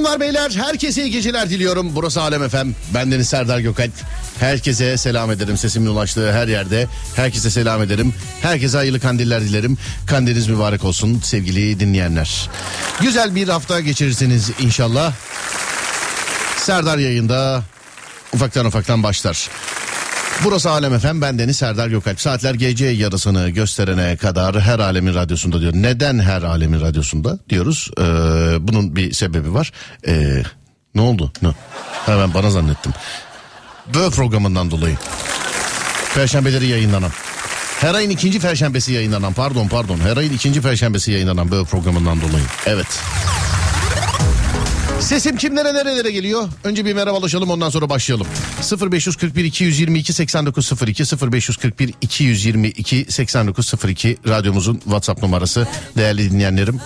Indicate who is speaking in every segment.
Speaker 1: Hanımlar beyler herkese iyi geceler diliyorum. Burası Alem Efem. Bendeniz Serdar Gökalp. Herkese selam ederim. Sesimin ulaştığı her yerde. Herkese selam ederim. Herkese hayırlı kandiller dilerim. Kandiliniz mübarek olsun sevgili dinleyenler. Güzel bir hafta geçirirsiniz inşallah. Serdar yayında ufaktan ufaktan başlar. Burası Alem Efem ben Deniz Serdar Gökalp. Saatler gece yarısını gösterene kadar her alemin radyosunda diyor. Neden her alemin radyosunda diyoruz. Ee, bunun bir sebebi var. Ee, ne oldu? Ne? Hemen bana zannettim. Böyle programından dolayı. Perşembeleri yayınlanan. Her ayın ikinci perşembesi yayınlanan pardon pardon her ayın ikinci perşembesi yayınlanan böyle programından dolayı. Evet. Sesim kimlere nerelere geliyor? Önce bir merhabalaşalım ondan sonra başlayalım. 0541 222 8902 0541 222 8902 radyomuzun WhatsApp numarası değerli dinleyenlerim.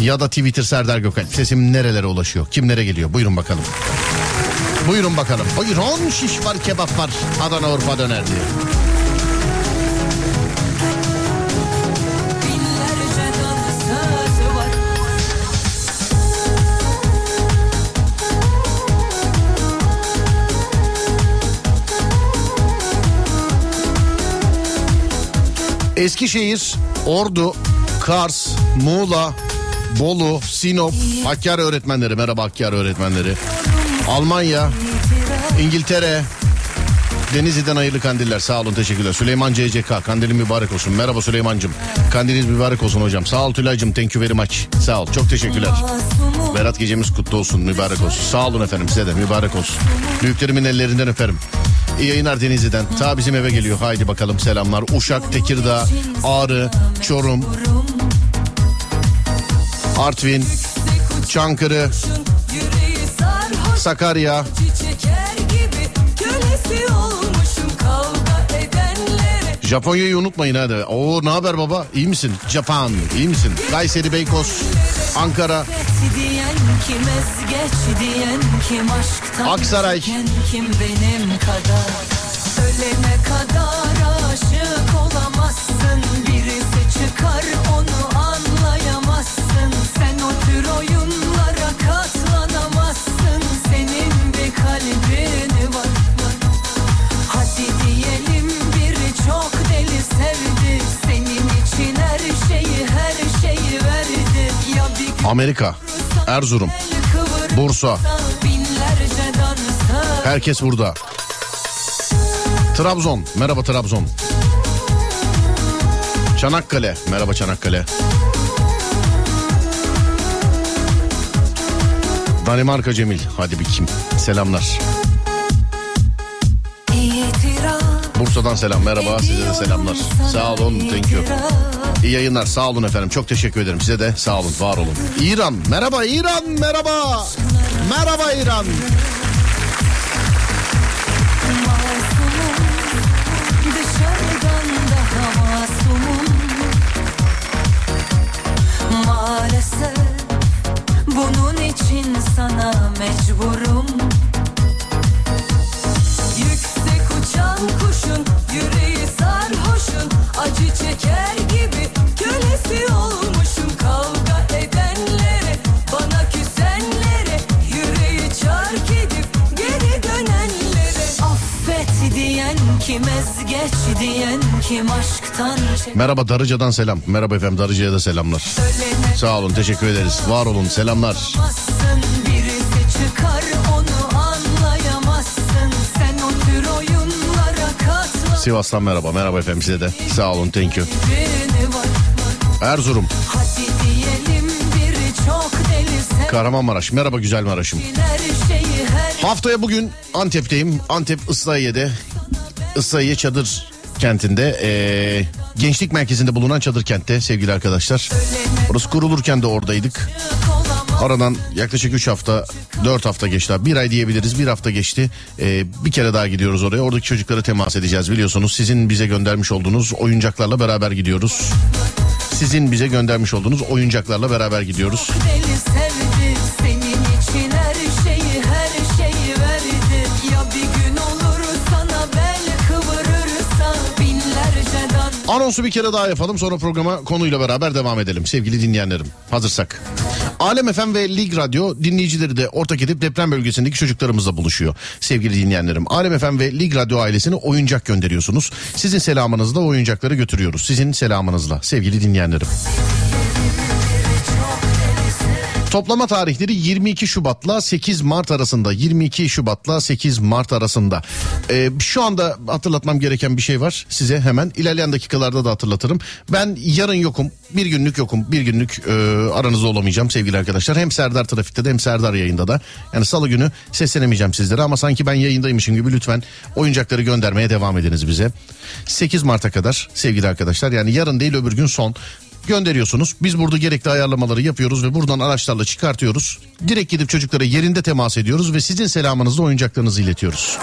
Speaker 1: Ya da Twitter Serdar Gökalp. Sesim nerelere ulaşıyor? Kimlere geliyor? Buyurun bakalım. Buyurun bakalım. Buyurun şiş var kebap var. Adana Urfa döner diye. Eskişehir, Ordu, Kars, Muğla, Bolu, Sinop, Hakkari öğretmenleri. Merhaba Hakkari öğretmenleri. Almanya, İngiltere, Denizli'den hayırlı kandiller. Sağ olun teşekkürler. Süleyman CCK kandilin mübarek olsun. Merhaba Süleyman'cığım. Kandiliniz mübarek olsun hocam. Sağ ol Tülay'cığım. Thank you very much. Sağ ol. Çok teşekkürler. Berat gecemiz kutlu olsun. Mübarek olsun. Sağ olun efendim size de mübarek olsun. Büyüklerimin ellerinden öperim. İyi yayınlar Denizli'den. Ta bizim eve geliyor. Haydi bakalım selamlar. Uşak, Tekirdağ, Ağrı, Çorum, Artvin, Çankırı, Sakarya,
Speaker 2: Kölesi olmuşum kavga edenlere
Speaker 1: Japonya'yı unutmayın hadi. Oo ne haber baba? İyi misin? Japan. iyi misin? Kayseri, Beykoz, Ankara, Aksaray.
Speaker 2: Ölene kadar aşık olamazsın Birisi çıkar
Speaker 1: Amerika, Erzurum, Bursa. Herkes burada. Trabzon. Merhaba Trabzon. Çanakkale. Merhaba Çanakkale. Danimarka Cemil. Hadi bir kim? Selamlar. Bursa'dan selam. Merhaba. Size de selamlar. Sağ olun. Thank you. İyi yayınlar. Sağ olun efendim. Çok teşekkür ederim. Size de sağ olun. Var olun. İran. Merhaba İran. Merhaba. Merhaba İran. Merhaba Darıca'dan selam. Merhaba efendim Darıca'ya da selamlar. Sağ olun. Teşekkür ederiz. Var olun. Selamlar.
Speaker 2: Çıkar
Speaker 1: Sivas'tan merhaba. Merhaba efendim size de. Sağ olun. Thank you. Erzurum. Kahramanmaraş. Merhaba güzel Maraş'ım. Haftaya bugün Antep'teyim. Antep Islahiye'de. Islahiye Çadır kentinde. ee, gençlik merkezinde bulunan çadır kentte sevgili arkadaşlar. Orası kurulurken de oradaydık. Aradan yaklaşık 3 hafta 4 hafta geçti. Bir ay diyebiliriz bir hafta geçti. Ee, bir kere daha gidiyoruz oraya. Oradaki çocuklara temas edeceğiz biliyorsunuz. Sizin bize göndermiş olduğunuz oyuncaklarla beraber gidiyoruz. Sizin bize göndermiş olduğunuz oyuncaklarla beraber gidiyoruz. Anonsu bir kere daha yapalım sonra programa konuyla beraber devam edelim sevgili dinleyenlerim. Hazırsak. Alem FM ve Lig Radyo dinleyicileri de ortak edip deprem bölgesindeki çocuklarımızla buluşuyor. Sevgili dinleyenlerim. Alem FM ve Lig Radyo ailesine oyuncak gönderiyorsunuz. Sizin selamınızla oyuncakları götürüyoruz. Sizin selamınızla sevgili dinleyenlerim. Toplama tarihleri 22 Şubat'la 8 Mart arasında. 22 Şubat'la 8 Mart arasında. Ee, şu anda hatırlatmam gereken bir şey var size hemen. İlerleyen dakikalarda da hatırlatırım. Ben yarın yokum. Bir günlük yokum. Bir günlük e, aranızda olamayacağım sevgili arkadaşlar. Hem Serdar Trafik'te de hem Serdar yayında da. Yani salı günü seslenemeyeceğim sizlere ama sanki ben yayındaymışım gibi lütfen oyuncakları göndermeye devam ediniz bize. 8 Mart'a kadar sevgili arkadaşlar. Yani yarın değil öbür gün son gönderiyorsunuz. Biz burada gerekli ayarlamaları yapıyoruz ve buradan araçlarla çıkartıyoruz. Direkt gidip çocuklara yerinde temas ediyoruz ve sizin selamınızla oyuncaklarınızı iletiyoruz.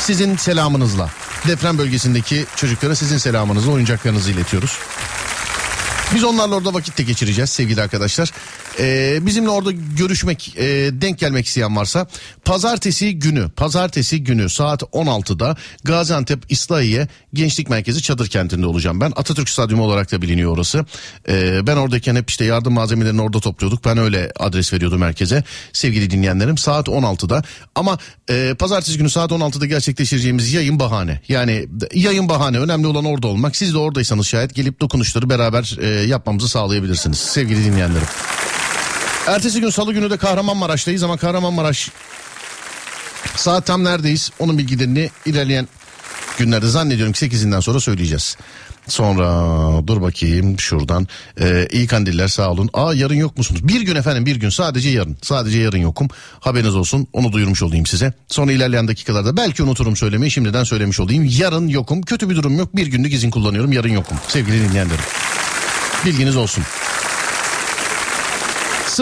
Speaker 1: Sizin selamınızla deprem bölgesindeki çocuklara sizin selamınızla oyuncaklarınızı iletiyoruz. Biz onlarla orada vakit de geçireceğiz sevgili arkadaşlar. Ee, bizimle orada görüşmek, e, denk gelmek isteyen varsa pazartesi günü, pazartesi günü saat 16'da Gaziantep İslahiye Gençlik Merkezi Çadır Kenti'nde olacağım ben. Atatürk Stadyumu olarak da biliniyor orası. Ee, ben oradayken hep işte yardım malzemelerini orada topluyorduk. Ben öyle adres veriyordum merkeze. Sevgili dinleyenlerim saat 16'da. Ama e, pazartesi günü saat 16'da gerçekleştireceğimiz yayın bahane. Yani yayın bahane. Önemli olan orada olmak. Siz de oradaysanız şayet gelip dokunuşları beraber e, yapmamızı sağlayabilirsiniz sevgili dinleyenlerim. Ertesi gün salı günü de Kahramanmaraş'tayız ama Kahramanmaraş saat tam neredeyiz onun bilgilerini ilerleyen günlerde zannediyorum ki 8'inden sonra söyleyeceğiz. Sonra dur bakayım şuradan. Ee, iyi kandiller sağ olun. Aa yarın yok musunuz? Bir gün efendim bir gün sadece yarın. Sadece yarın yokum. Haberiniz olsun onu duyurmuş olayım size. Sonra ilerleyen dakikalarda belki unuturum söylemeyi şimdiden söylemiş olayım. Yarın yokum. Kötü bir durum yok. Bir günlük izin kullanıyorum. Yarın yokum. Sevgili dinleyenlerim. Bilginiz olsun.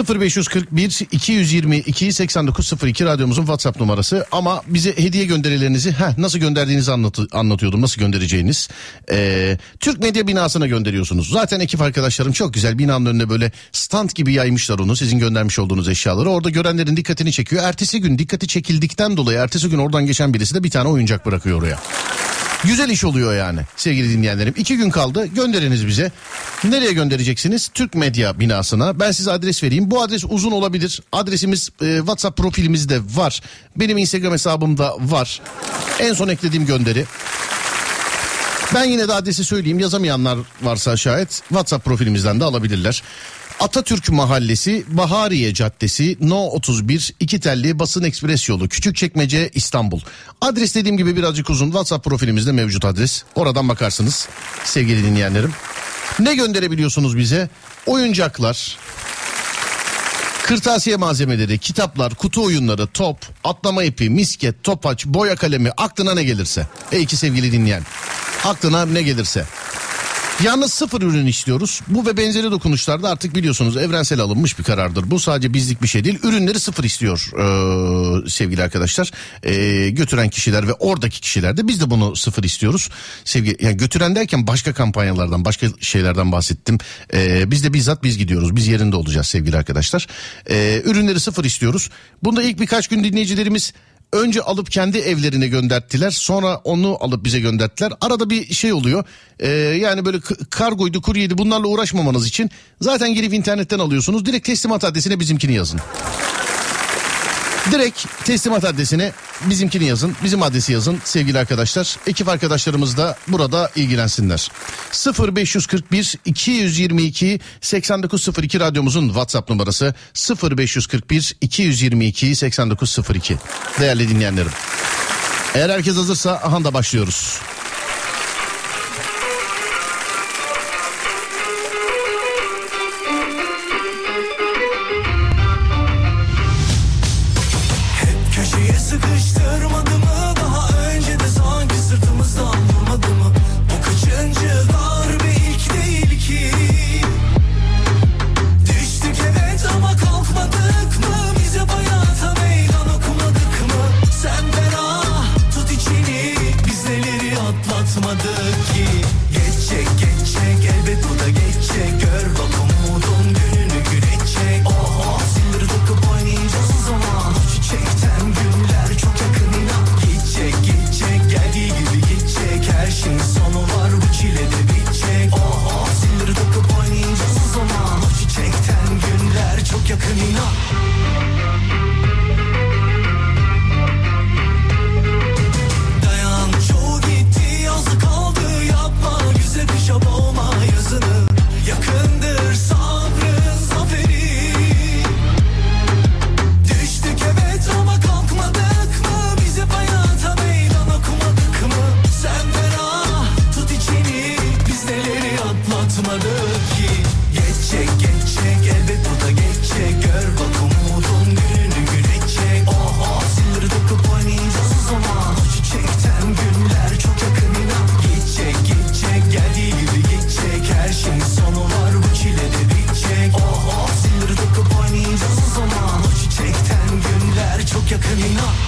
Speaker 1: 0541 222 8902 radyomuzun WhatsApp numarası ama bize hediye gönderilerinizi heh, nasıl gönderdiğinizi anlatı, anlatıyordum nasıl göndereceğiniz. Ee, Türk Medya binasına gönderiyorsunuz. Zaten ekip arkadaşlarım çok güzel binanın önüne böyle stand gibi yaymışlar onu sizin göndermiş olduğunuz eşyaları. Orada görenlerin dikkatini çekiyor. Ertesi gün dikkati çekildikten dolayı ertesi gün oradan geçen birisi de bir tane oyuncak bırakıyor oraya. Güzel iş oluyor yani sevgili dinleyenlerim. İki gün kaldı gönderiniz bize. Nereye göndereceksiniz? Türk Medya binasına. Ben size adres vereyim. Bu adres uzun olabilir. Adresimiz e, WhatsApp profilimizde var. Benim Instagram hesabımda var. En son eklediğim gönderi. Ben yine de adresi söyleyeyim. Yazamayanlar varsa şayet WhatsApp profilimizden de alabilirler. Atatürk Mahallesi, Bahariye Caddesi, No 31, İki Telli Basın Ekspres Yolu, Küçükçekmece, İstanbul. Adres dediğim gibi birazcık uzun. WhatsApp profilimizde mevcut adres. Oradan bakarsınız sevgili dinleyenlerim. Ne gönderebiliyorsunuz bize? Oyuncaklar, Kırtasiye malzemeleri, kitaplar, kutu oyunları, top, atlama ipi, misket, topaç, boya kalemi aklına ne gelirse. Ey iki sevgili dinleyen. Aklına ne gelirse. Yalnız sıfır ürün istiyoruz. Bu ve benzeri dokunuşlarda artık biliyorsunuz evrensel alınmış bir karardır. Bu sadece bizlik bir şey değil. Ürünleri sıfır istiyor ee, sevgili arkadaşlar. Ee, götüren kişiler ve oradaki kişiler de biz de bunu sıfır istiyoruz. Sevgili yani götüren derken başka kampanyalardan, başka şeylerden bahsettim. Ee, biz de bizzat biz gidiyoruz. Biz yerinde olacağız sevgili arkadaşlar. Ee, ürünleri sıfır istiyoruz. Bunda ilk birkaç gün dinleyicilerimiz önce alıp kendi evlerine gönderttiler sonra onu alıp bize gönderttiler. Arada bir şey oluyor. Ee, yani böyle kargoydu kuryeydi bunlarla uğraşmamanız için zaten girip internetten alıyorsunuz. Direkt teslimat adresine bizimkini yazın Direkt teslimat adresine bizimkini yazın. Bizim adresi yazın sevgili arkadaşlar. Ekip arkadaşlarımız da burada ilgilensinler. 0541 222 8902 radyomuzun WhatsApp numarası 0541 222 8902. Değerli dinleyenlerim. Eğer herkes hazırsa aha da başlıyoruz.
Speaker 3: ki Geçecek geçecek elbet bu da geçecek Gör bak umudun gününü gülecek Oh ah, oh ah, sınırı dokup oynayacağız o zaman. O çiçekten günler çok yakın inan. Geçecek geçecek geldiği gibi geçecek. Her şeyin sonu var bu çile de bitecek. Ah, oh oh sınırı dokup oynayacağız o zaman. O çiçekten günler çok yakın inan.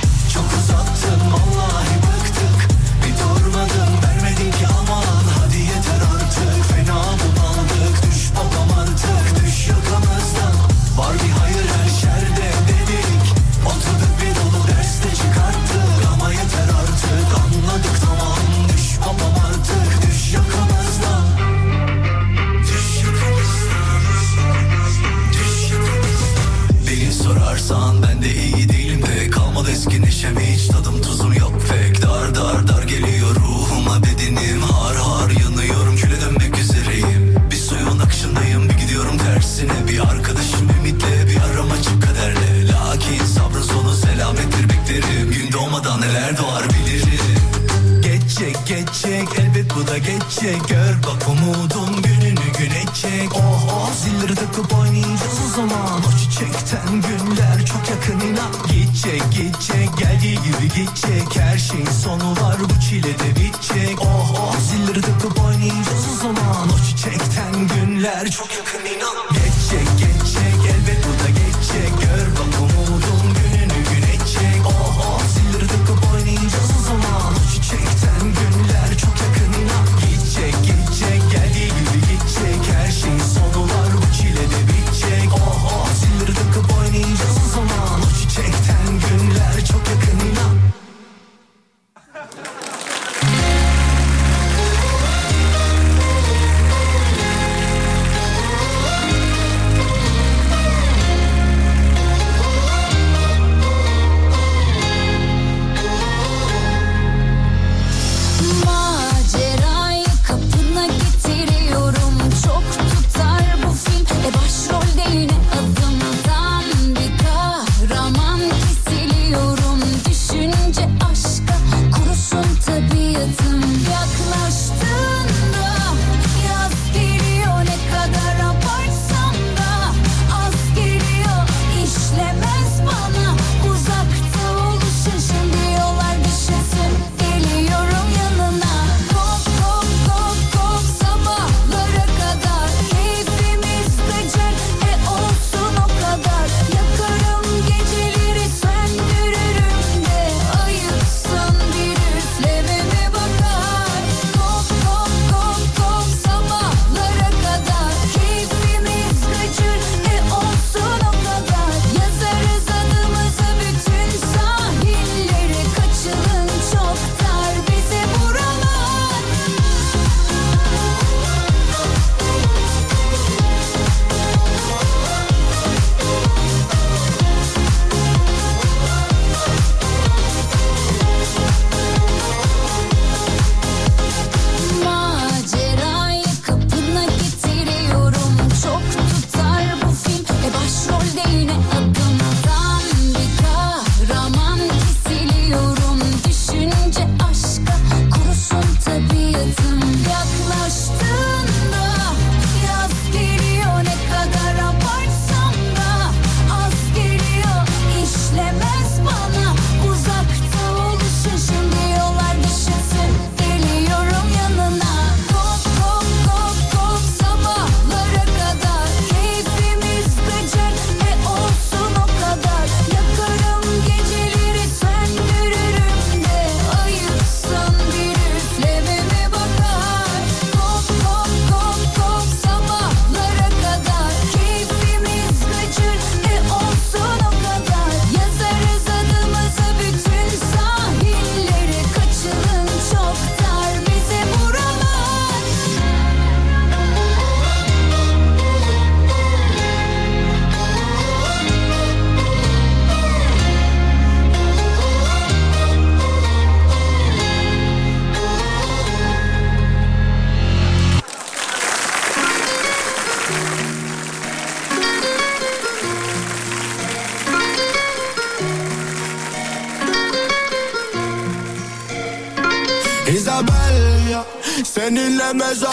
Speaker 3: Geçecek Gör bak umudun gününü gün edecek Oh oh. Zilleri takıp oynayacağız o zaman. O çiçekten günler çok yakın inan. Gidecek gidecek geldiği gibi gidecek. Her şeyin sonu var bu çile de bitecek. Oh oh. Zilleri takıp oynayacağız o zaman. O çiçekten günler çok yakın inan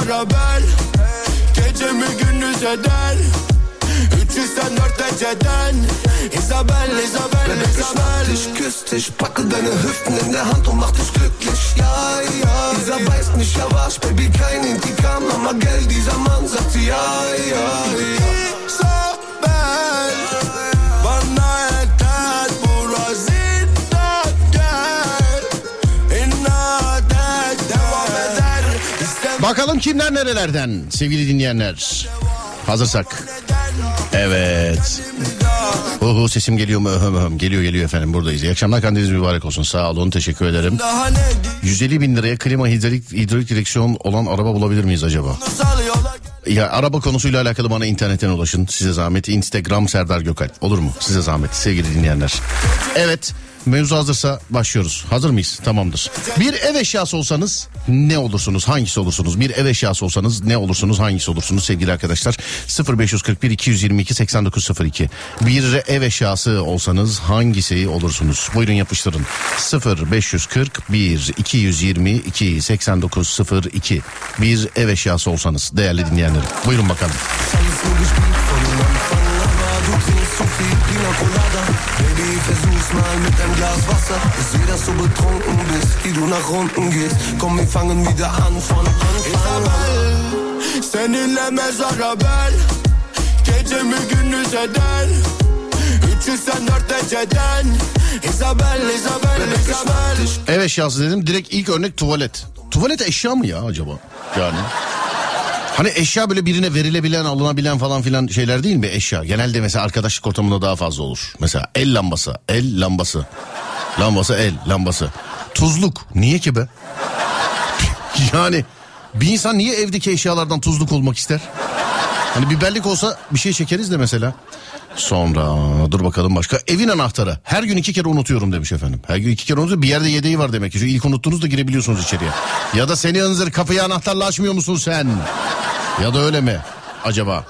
Speaker 4: Seninle mezara bel Gecemi gündüz eder. 304 eceden Isabel, Isabel,
Speaker 5: Bebek, ich
Speaker 4: Isabel.
Speaker 5: dich, küss dich, packe deine Hüften in der Hand und mach dich glücklich. Ja, ja, dieser weiß nicht, ja Baby, kein Intikam, Mama, Geld, dieser Mann sagt sie, ja, ja, ja.
Speaker 1: Bakalım kimler nerelerden sevgili dinleyenler. Hazırsak. Evet. Oho sesim geliyor mu? Öhüm, öhüm. Geliyor geliyor efendim buradayız. İyi akşamlar kandiliniz mübarek olsun. Sağ olun teşekkür ederim.
Speaker 4: daha ne
Speaker 1: 150 bin liraya klima hidrolik, hidrolik direksiyon olan araba bulabilir miyiz acaba? Ya araba konusuyla alakalı bana internetten ulaşın. Size zahmet. Instagram Serdar Gökalp. Olur mu? Size zahmet sevgili dinleyenler. Evet. Mevzu hazırsa başlıyoruz. Hazır mıyız? Tamamdır. Bir ev eşyası olsanız ne olursunuz? Hangisi olursunuz? Bir ev eşyası olsanız ne olursunuz? Hangisi olursunuz sevgili arkadaşlar? 0541 222 8902. Bir ev eşyası olsanız hangisi olursunuz? Buyurun yapıştırın. 0541 222 8902. Bir ev eşyası olsanız değerli dinleyenlerim. Buyurun bakalım.
Speaker 5: Zu viel Pina Colada. Baby, versuch's mal mit einem Glas Wasser. Ich seh, dass du betrunken bist, wie du nach unten gehst. Komm, wir fangen wieder an von Anfang an.
Speaker 4: Seninle mezara ben Gecemi gündüz eden 384 geceden Isabel, Isabel, Isabel
Speaker 1: Ev eşyası dedim direkt ilk örnek tuvalet. Tuvalet eşya mı ya acaba? Yani. Hani eşya böyle birine verilebilen, alınabilen falan filan şeyler değil mi eşya? Genelde mesela arkadaşlık ortamında daha fazla olur. Mesela el lambası, el lambası. Lambası el lambası. Tuzluk. Niye ki be? yani bir insan niye evdeki eşyalardan tuzluk olmak ister? Hani biberlik olsa bir şey çekeriz de mesela. Sonra dur bakalım başka. Evin anahtarı. Her gün iki kere unutuyorum demiş efendim. Her gün iki kere unutuyorum. Bir yerde yedeği var demek ki. Çünkü ilk unuttunuz da girebiliyorsunuz içeriye. Ya da seni hınzır kapıyı anahtarla açmıyor musun sen? Ya da öyle mi? Acaba?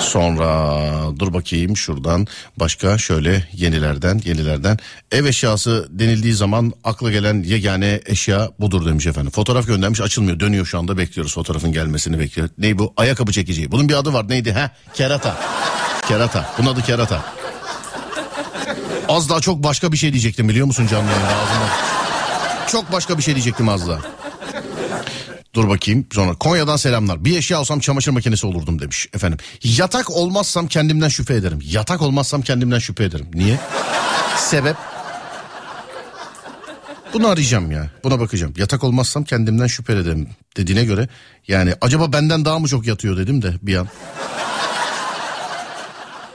Speaker 1: Sonra dur bakayım şuradan başka şöyle yenilerden yenilerden ev eşyası denildiği zaman akla gelen yegane eşya budur demiş efendim. Fotoğraf göndermiş açılmıyor dönüyor şu anda bekliyoruz fotoğrafın gelmesini bekliyor. Ney bu ayakkabı çekici bunun bir adı var neydi ha kerata kerata bunun adı kerata. Az daha çok başka bir şey diyecektim biliyor musun canlı yayında ağzımdan. Çok başka bir şey diyecektim az daha. Dur bakayım sonra Konya'dan selamlar. Bir eşya olsam çamaşır makinesi olurdum demiş efendim. Yatak olmazsam kendimden şüphe ederim. Yatak olmazsam kendimden şüphe ederim. Niye? Sebep? Bunu arayacağım ya. Buna bakacağım. Yatak olmazsam kendimden şüphe ederim dediğine göre. Yani acaba benden daha mı çok yatıyor dedim de bir an.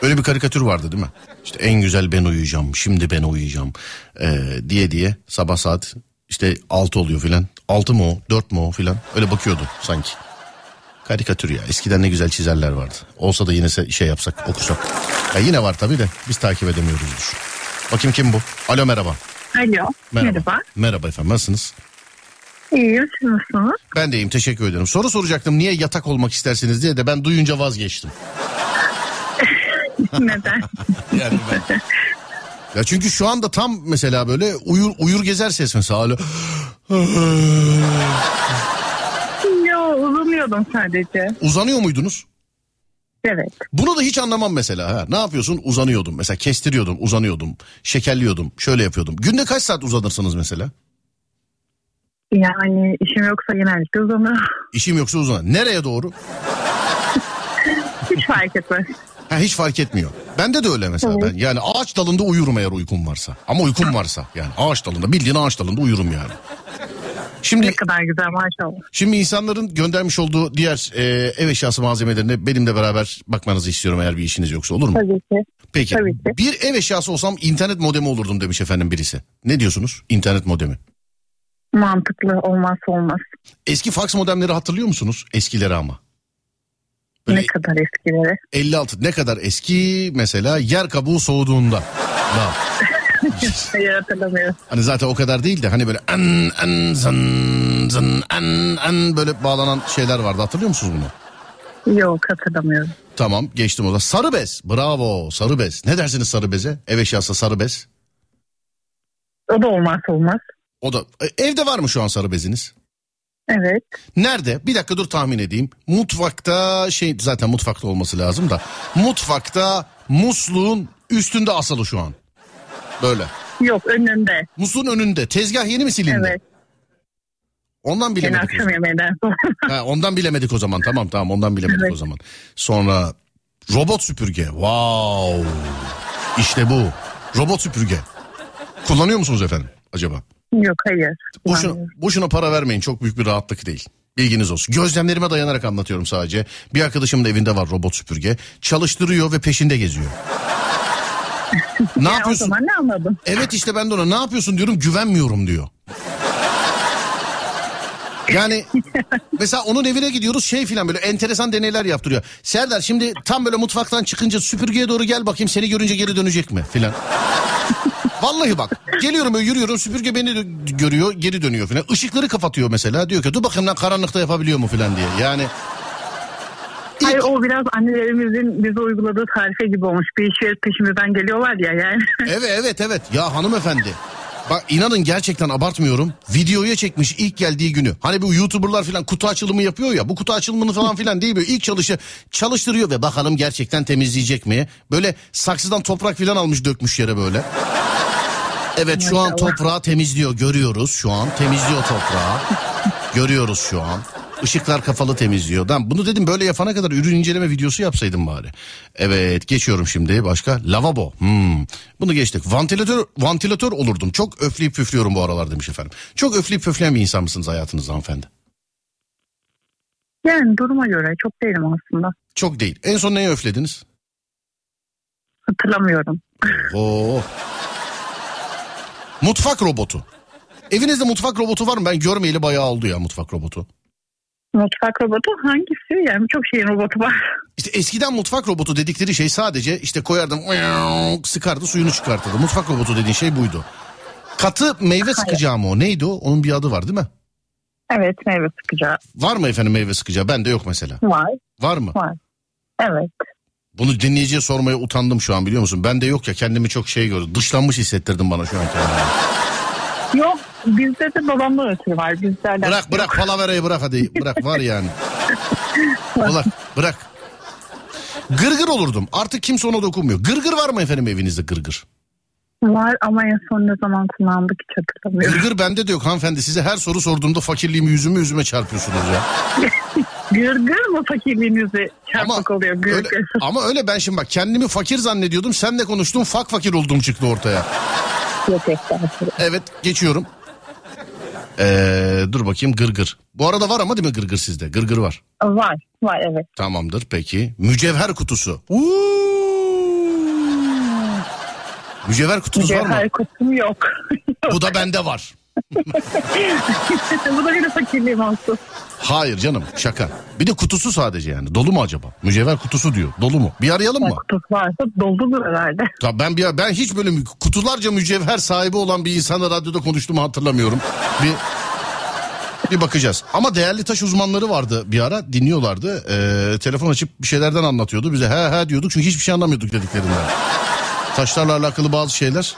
Speaker 1: Öyle bir karikatür vardı değil mi? İşte en güzel ben uyuyacağım, şimdi ben uyuyacağım ee, diye diye sabah saat işte 6 oluyor filan. 6 mı o, 4 mu o filan öyle bakıyordu sanki. Karikatür ya eskiden ne güzel çizerler vardı. Olsa da yine şey yapsak okusak. Ya yine var tabii de biz takip edemiyoruzdur. Bakayım kim bu? Alo merhaba.
Speaker 6: Alo, merhaba.
Speaker 1: Merhaba efendim nasılsınız?
Speaker 6: İyiyim, siz nasılsınız?
Speaker 1: Ben de iyiyim teşekkür ederim. Soru soracaktım niye yatak olmak istersiniz diye de ben duyunca vazgeçtim.
Speaker 6: Neden?
Speaker 1: Yani ben... Ya çünkü şu anda tam mesela böyle uyur uyur gezer ses mesela hala.
Speaker 6: Yo, uzanıyordum sadece.
Speaker 1: Uzanıyor muydunuz?
Speaker 6: Evet.
Speaker 1: Bunu da hiç anlamam mesela. Ha. Ne yapıyorsun? Uzanıyordum. Mesela kestiriyordum, uzanıyordum, şekerliyordum, şöyle yapıyordum. Günde kaç saat uzanırsınız mesela?
Speaker 6: Yani işim yoksa genellikle uzanırım.
Speaker 1: İşim yoksa uzan. Nereye doğru?
Speaker 6: Hiç fark etmez.
Speaker 1: Ha, hiç fark etmiyor. Bende de öyle mesela ben. Yani ağaç dalında uyurum eğer uykum varsa. Ama uykum varsa yani ağaç dalında bildiğin ağaç dalında uyurum yani. Şimdi
Speaker 6: Ne kadar güzel maşallah.
Speaker 1: Şimdi insanların göndermiş olduğu diğer e, ev eşyası malzemelerine benimle beraber bakmanızı istiyorum eğer bir işiniz yoksa olur mu?
Speaker 6: Tabii ki.
Speaker 1: Peki.
Speaker 6: tabii ki.
Speaker 1: Bir ev eşyası olsam internet modemi olurdum demiş efendim birisi. Ne diyorsunuz? İnternet modemi.
Speaker 6: Mantıklı olmazsa olmaz.
Speaker 1: Eski faks modemleri hatırlıyor musunuz? Eskileri ama. Böyle
Speaker 6: Ne kadar eskileri.
Speaker 1: 56 ne kadar eski mesela yer kabuğu soğuduğunda. Da.
Speaker 6: Hayır hatırlamıyorum.
Speaker 1: Hani zaten o kadar değil de hani böyle en en zın zın en en böyle bağlanan şeyler vardı hatırlıyor musunuz bunu?
Speaker 6: Yok hatırlamıyorum.
Speaker 1: Tamam geçtim o da. Sarı bez. Bravo sarı bez. Ne dersiniz sarı beze? Ev eşyası sarı bez.
Speaker 6: O da olmazsa olmaz.
Speaker 1: O da e, evde var mı şu an sarı beziniz?
Speaker 6: Evet.
Speaker 1: Nerede? Bir dakika dur tahmin edeyim. Mutfakta şey zaten mutfakta olması lazım da. Mutfakta musluğun üstünde asılı şu an. Böyle.
Speaker 6: Yok önünde.
Speaker 1: Musluğun önünde. Tezgah yeni mi silindi?
Speaker 6: Evet.
Speaker 1: Ondan
Speaker 6: Yine
Speaker 1: bilemedik. o
Speaker 6: akşam yemeğinden.
Speaker 1: Ha, ondan bilemedik o zaman. Tamam tamam ondan bilemedik
Speaker 6: Evet.
Speaker 1: o zaman. Sonra robot süpürge. Wow. İşte bu. Robot süpürge. Kullanıyor musunuz efendim acaba?
Speaker 6: Yok hayır.
Speaker 1: Boşuna,
Speaker 6: Kullanmıyorum.
Speaker 1: boşuna para vermeyin çok büyük bir rahatlık değil. Bilginiz olsun. Gözlemlerime dayanarak anlatıyorum sadece. Bir arkadaşımın da evinde var robot süpürge. Çalıştırıyor ve peşinde geziyor. ne
Speaker 6: Yani o
Speaker 1: yapıyorsun?
Speaker 6: zaman ne anladım?
Speaker 1: Evet işte ben de ona ne yapıyorsun diyorum güvenmiyorum diyor. Yani mesela onun evine gidiyoruz şey filan böyle enteresan deneyler yaptırıyor. Serdar şimdi tam böyle mutfaktan çıkınca süpürgeye doğru gel bakayım seni görünce geri dönecek mi filan. Vallahi bak geliyorum böyle yürüyorum süpürge beni görüyor geri dönüyor falan. Işıkları kapatıyor mesela diyor ki dur bakayım lan karanlıkta yapabiliyor mu falan diye. Yani
Speaker 6: Hayır o biraz annelerimizin bize uyguladığı tarife gibi olmuş. Bir işe peşimizden geliyorlar ya yani.
Speaker 1: Evet evet evet ya hanımefendi. Bak inanın gerçekten abartmıyorum. Videoya çekmiş ilk geldiği günü. Hani bu YouTuber'lar falan kutu açılımı yapıyor ya. Bu kutu açılımını falan filan değil böyle ilk çalışı çalıştırıyor ve bakalım gerçekten temizleyecek mi? Böyle saksıdan toprak filan almış dökmüş yere böyle. Evet şu an toprağı temizliyor görüyoruz şu an temizliyor toprağı. Görüyoruz şu an. Işıklar kafalı temizliyor. Ben bunu dedim böyle yapana kadar ürün inceleme videosu yapsaydım bari. Evet geçiyorum şimdi başka. Lavabo. Hmm. Bunu geçtik. Vantilatör vantilatör olurdum. Çok öfleyip püflüyorum bu aralar demiş efendim. Çok öfleyip püfleyen bir insan mısınız hayatınızda hanımefendi?
Speaker 6: Yani duruma göre çok değilim aslında.
Speaker 1: Çok değil. En son neye öflediniz?
Speaker 6: Hatırlamıyorum.
Speaker 1: Oo. Mutfak robotu. Evinizde mutfak robotu var mı? Ben görmeyeli bayağı oldu ya mutfak robotu.
Speaker 6: Mutfak robotu hangisi? Yani çok şeyin robotu var.
Speaker 1: İşte eskiden mutfak robotu dedikleri şey sadece işte koyardım sıkardı suyunu çıkartırdı. Mutfak robotu dediğin şey buydu. Katı meyve sıkacağı mı o? Neydi o? Onun bir adı var değil mi?
Speaker 6: Evet meyve sıkacağı
Speaker 1: Var mı efendim meyve sıkacağı? Bende yok mesela.
Speaker 6: var.
Speaker 1: Var mı?
Speaker 6: Var. Evet.
Speaker 1: Bunu dinleyiciye sormaya utandım şu an biliyor musun? Bende yok ya kendimi çok şey gördüm. Dışlanmış hissettirdim bana şu an kendimi.
Speaker 6: Yok bizde de babamdan ötürü var. Bizlerden
Speaker 1: Bırak bırak palaverayı bırak hadi. Bırak var yani. Bırak bırak. Gırgır olurdum. Artık kimse ona dokunmuyor. Gırgır var mı efendim evinizde gırgır?
Speaker 6: Var ama en son ne zaman kullandık hiç hatırlamıyorum.
Speaker 1: Gırgır bende de yok hanımefendi. Size her soru sorduğumda fakirliğimi yüzümü yüzüme çarpıyorsunuz ya.
Speaker 6: Gırgır mı fakirliğinizi çarpık oluyor?
Speaker 1: öyle,
Speaker 6: Gırgır.
Speaker 1: ama öyle ben şimdi bak kendimi fakir zannediyordum. Senle konuştum fak fakir olduğum çıktı ortaya.
Speaker 6: Yok.
Speaker 1: Evet geçiyorum. Ee, dur bakayım gırgır. Bu arada var ama değil mi gırgır sizde? Gırgır var.
Speaker 6: Var. Var evet.
Speaker 1: Tamamdır peki. Mücevher kutusu. Uuu. Mücevher kutunuz var mı?
Speaker 6: Mücevher kutum yok.
Speaker 1: Bu da bende var.
Speaker 6: Bu da yine fakirliğim olsun.
Speaker 1: Hayır canım şaka. Bir de kutusu sadece yani. Dolu mu acaba? Mücevher kutusu diyor. Dolu mu? Bir arayalım mı?
Speaker 6: Kutusu varsa doludur herhalde.
Speaker 1: Ya ben bir ben hiç böyle kutularca mücevher sahibi olan bir insanla radyoda konuştuğumu hatırlamıyorum. Bir bir bakacağız. Ama değerli taş uzmanları vardı bir ara dinliyorlardı. Ee, telefon açıp bir şeylerden anlatıyordu. Bize he he diyorduk çünkü hiçbir şey anlamıyorduk dediklerinden. Taşlarla alakalı bazı şeyler.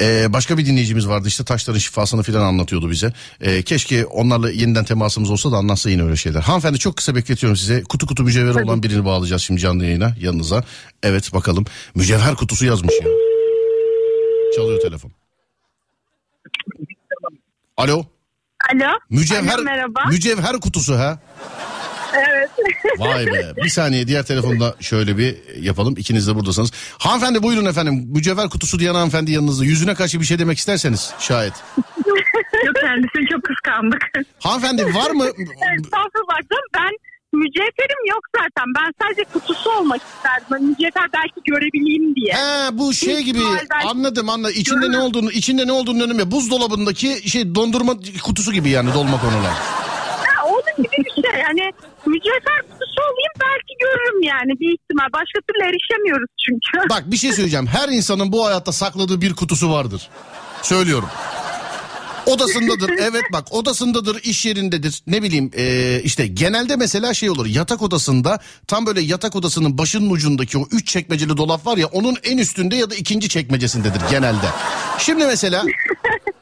Speaker 1: Ee, başka bir dinleyicimiz vardı işte taşların şifasını filan anlatıyordu bize. Ee, keşke onlarla yeniden temasımız olsa da anlatsa yine öyle şeyler. Hanımefendi çok kısa bekletiyorum size. Kutu kutu mücevher olan birini bağlayacağız şimdi canlı yayına yanınıza. Evet bakalım. Mücevher kutusu yazmış ya. Çalıyor telefon. Alo.
Speaker 6: Alo.
Speaker 1: Mücevher,
Speaker 6: Alo, merhaba.
Speaker 1: mücevher kutusu ha.
Speaker 6: Evet.
Speaker 1: Vay be. Bir saniye diğer telefonda şöyle bir yapalım. İkiniz de buradasınız. Hanımefendi buyurun efendim. Mücevher kutusu diyen hanımefendi yanınızda. Yüzüne karşı bir şey demek isterseniz şayet.
Speaker 6: Yok kendisini çok kıskandık.
Speaker 1: Hanımefendi var mı?
Speaker 7: Estağfurullah canım ben mücevherim yok zaten. Ben sadece kutusu olmak isterdim. Hani mücevher belki görebileyim diye.
Speaker 1: He bu şey gibi
Speaker 7: ihtimalden-
Speaker 1: anladım anladım. İçinde ne olduğunu içinde ne olduğunu önüme buzdolabındaki şey dondurma kutusu gibi yani dolma konular.
Speaker 7: Ha, onun gibi bir şey. Yani mücevher kutusu olayım belki görürüm yani bir ihtimal. Başka türlü erişemiyoruz çünkü.
Speaker 1: Bak bir şey söyleyeceğim. Her insanın bu hayatta sakladığı bir kutusu vardır. Söylüyorum. Odasındadır evet bak odasındadır iş yerindedir ne bileyim eee, işte genelde mesela şey olur yatak odasında tam böyle yatak odasının başının ucundaki o üç çekmeceli dolap var ya onun en üstünde ya da ikinci çekmecesindedir genelde. Şimdi mesela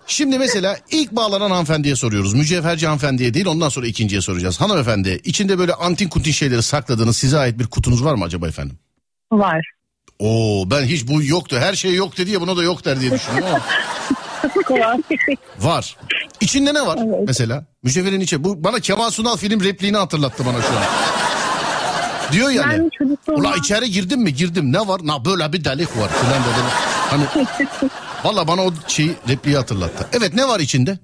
Speaker 1: şimdi mesela ilk bağlanan hanımefendiye soruyoruz mücevherci hanımefendiye değil ondan sonra ikinciye soracağız. Hanımefendi içinde böyle antin kuntin şeyleri sakladığınız size ait bir kutunuz var mı acaba efendim?
Speaker 6: Var.
Speaker 1: Oo ben hiç bu yoktu. Her şey yok dedi ya buna da yok der diye düşündüm ama Var. İçinde ne var mesela? Mücevherin içi. Bu bana Kemal Sunal film repliğini hatırlattı bana şu an. Diyor yani.
Speaker 6: Ben çocukluğumda-
Speaker 1: Ula içeri girdim mi? Girdim. Ne var? Na böyle bir delik var filan dedim. Hani Valla bana o şeyi repliği hatırlattı. Evet ne var içinde?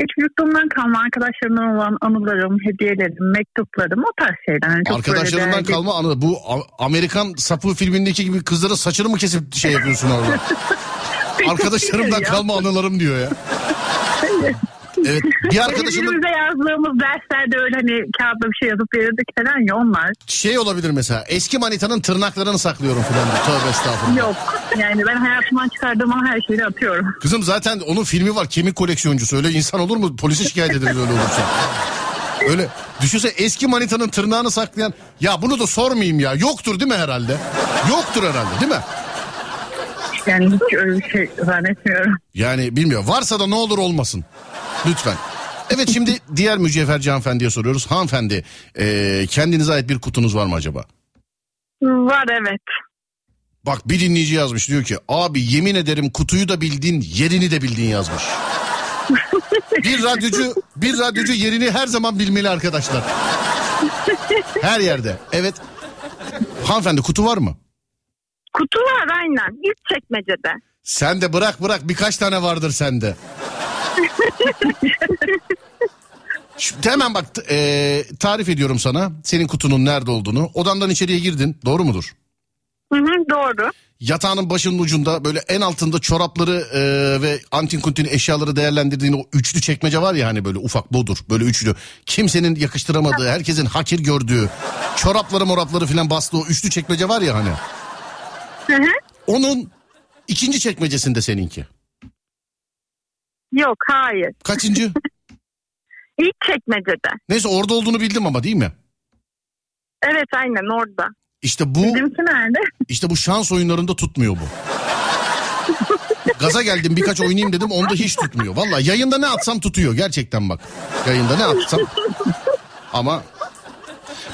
Speaker 6: Ya çocukluğumdan kalma arkadaşlarımdan olan anılarım, hediyelerim, mektuplarım o tarz şeyler. Yani
Speaker 1: Arkadaşlarından
Speaker 6: değerli-
Speaker 1: kalma anı. Bu Amerikan sapı filmindeki gibi kızların saçını mı kesip şey yapıyorsun orada? Arkadaşlarımdan kalma anılarım diyor ya. Evet bir arkadaşımın
Speaker 6: Birbirimize yazdığımız derslerde öyle hani kağıtta bir şey yazıp verirdik falan ya onlar.
Speaker 1: şey olabilir mesela eski manitanın tırnaklarını saklıyorum falan. Tövbe estağfurullah.
Speaker 6: Yok. Yani ben hayatımdan çıkardığım her şeyi atıyorum.
Speaker 1: Kızım zaten onun filmi var kemik koleksiyoncusu öyle insan olur mu? Polise şikayet ederiz öyle olursa. Öyle düşünse eski manitanın tırnağını saklayan ya bunu da sormayayım ya yoktur değil mi herhalde? Yoktur herhalde değil mi?
Speaker 6: Yani hiç öyle bir şey zannetmiyorum.
Speaker 1: Yani bilmiyorum varsa da ne olur olmasın lütfen. Evet şimdi diğer mücevherci hanımefendiye soruyoruz. Hanımefendi eee, kendinize ait bir kutunuz var mı acaba?
Speaker 6: Var evet.
Speaker 1: Bak bir dinleyici yazmış diyor ki abi yemin ederim kutuyu da bildin yerini de bildin yazmış. bir radyocu bir radyocu yerini her zaman bilmeli arkadaşlar. Her yerde. Evet. Hanımefendi kutu var mı?
Speaker 7: Kutu var aynen. İlk çekmecede.
Speaker 1: Sen de bırak bırak birkaç tane vardır sende. Şu- hemen bak t- e, tarif ediyorum sana senin kutunun nerede olduğunu. Odandan içeriye girdin doğru mudur?
Speaker 7: Hı hı, doğru.
Speaker 1: Yatağının başının ucunda böyle en altında çorapları e, ve antin kuntin eşyaları değerlendirdiğin o üçlü çekmece var ya hani böyle ufak bodur böyle üçlü. Kimsenin yakıştıramadığı herkesin hakir gördüğü çorapları morapları filan bastığı o üçlü çekmece var ya hani.
Speaker 7: Hı hı.
Speaker 1: Onun ikinci çekmecesinde seninki.
Speaker 7: Yok hayır.
Speaker 1: Kaçıncı?
Speaker 7: İlk çekmecede.
Speaker 1: Neyse orada olduğunu bildim ama değil mi?
Speaker 7: Evet aynen orada.
Speaker 1: İşte bu
Speaker 6: Bizimki nerede?
Speaker 1: işte bu şans oyunlarında tutmuyor bu. Gaza geldim birkaç oynayayım dedim onda hiç tutmuyor. Valla yayında ne atsam tutuyor gerçekten bak. Yayında ne atsam. Ama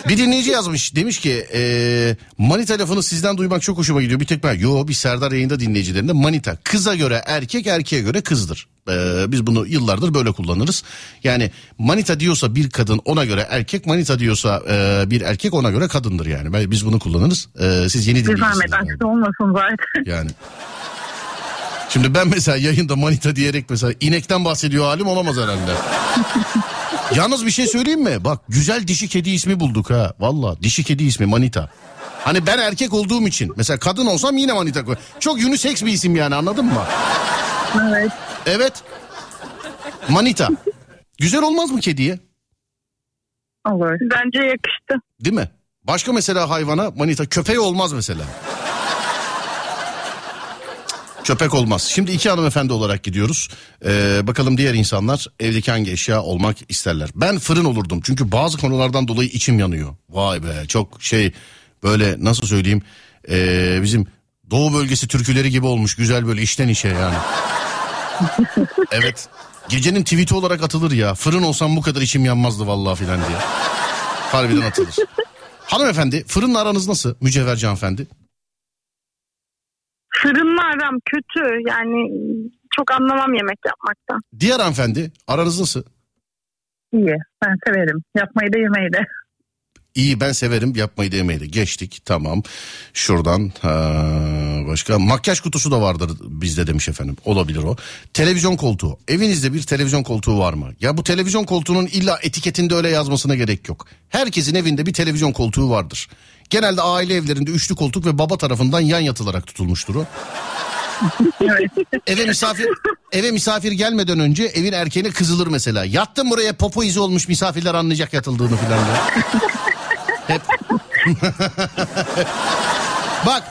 Speaker 1: bir dinleyici yazmış demiş ki e, manita lafını sizden duymak çok hoşuma gidiyor. Bir tek ben yo bir Serdar yayında dinleyicilerinde manita kıza göre erkek erkeğe göre kızdır. E, biz bunu yıllardır böyle kullanırız. Yani manita diyorsa bir kadın ona göre erkek manita diyorsa e, bir erkek ona göre kadındır yani. Biz bunu kullanırız. E, siz yeni
Speaker 6: Bir
Speaker 1: dinleyicisiniz.
Speaker 6: zahmet
Speaker 1: yani.
Speaker 6: olmasın zaten.
Speaker 1: Yani. Şimdi ben mesela yayında manita diyerek mesela inekten bahsediyor halim olamaz herhalde. Yalnız bir şey söyleyeyim mi? Bak güzel dişi kedi ismi bulduk ha. Valla dişi kedi ismi manita. Hani ben erkek olduğum için mesela kadın olsam yine manita koy. Çok unisex bir isim yani anladın mı?
Speaker 6: Evet.
Speaker 1: Evet. Manita. Güzel olmaz mı kediye?
Speaker 6: Olur.
Speaker 7: Bence yakıştı.
Speaker 1: Değil mi? Başka mesela hayvana manita köpeği olmaz mesela. Köpek olmaz. Şimdi iki hanımefendi olarak gidiyoruz. Ee, bakalım diğer insanlar evdeki hangi eşya olmak isterler. Ben fırın olurdum çünkü bazı konulardan dolayı içim yanıyor. Vay be çok şey böyle nasıl söyleyeyim ee, bizim doğu bölgesi türküleri gibi olmuş güzel böyle işten işe yani. evet gecenin tweet'i olarak atılır ya fırın olsam bu kadar içim yanmazdı vallahi filan diye. Harbiden atılır. Hanımefendi fırınla aranız nasıl mücevherci hanımefendi?
Speaker 7: Fırınla aram kötü. Yani çok anlamam yemek yapmaktan.
Speaker 1: Diğer hanımefendi aranız nasıl?
Speaker 6: İyi. Ben severim. Yapmayı da yemeyi de.
Speaker 1: İyi ben severim yapmayı da yemeyi de geçtik tamam. Şuradan ha, başka makyaj kutusu da vardır bizde demiş efendim olabilir o. Televizyon koltuğu evinizde bir televizyon koltuğu var mı? Ya bu televizyon koltuğunun illa etiketinde öyle yazmasına gerek yok. Herkesin evinde bir televizyon koltuğu vardır. Genelde aile evlerinde üçlü koltuk ve baba tarafından yan yatılarak tutulmuştur o. Eve misafir eve misafir gelmeden önce evin erkeğine kızılır mesela. Yattım buraya popo izi olmuş misafirler anlayacak yatıldığını filan. Hep. Bak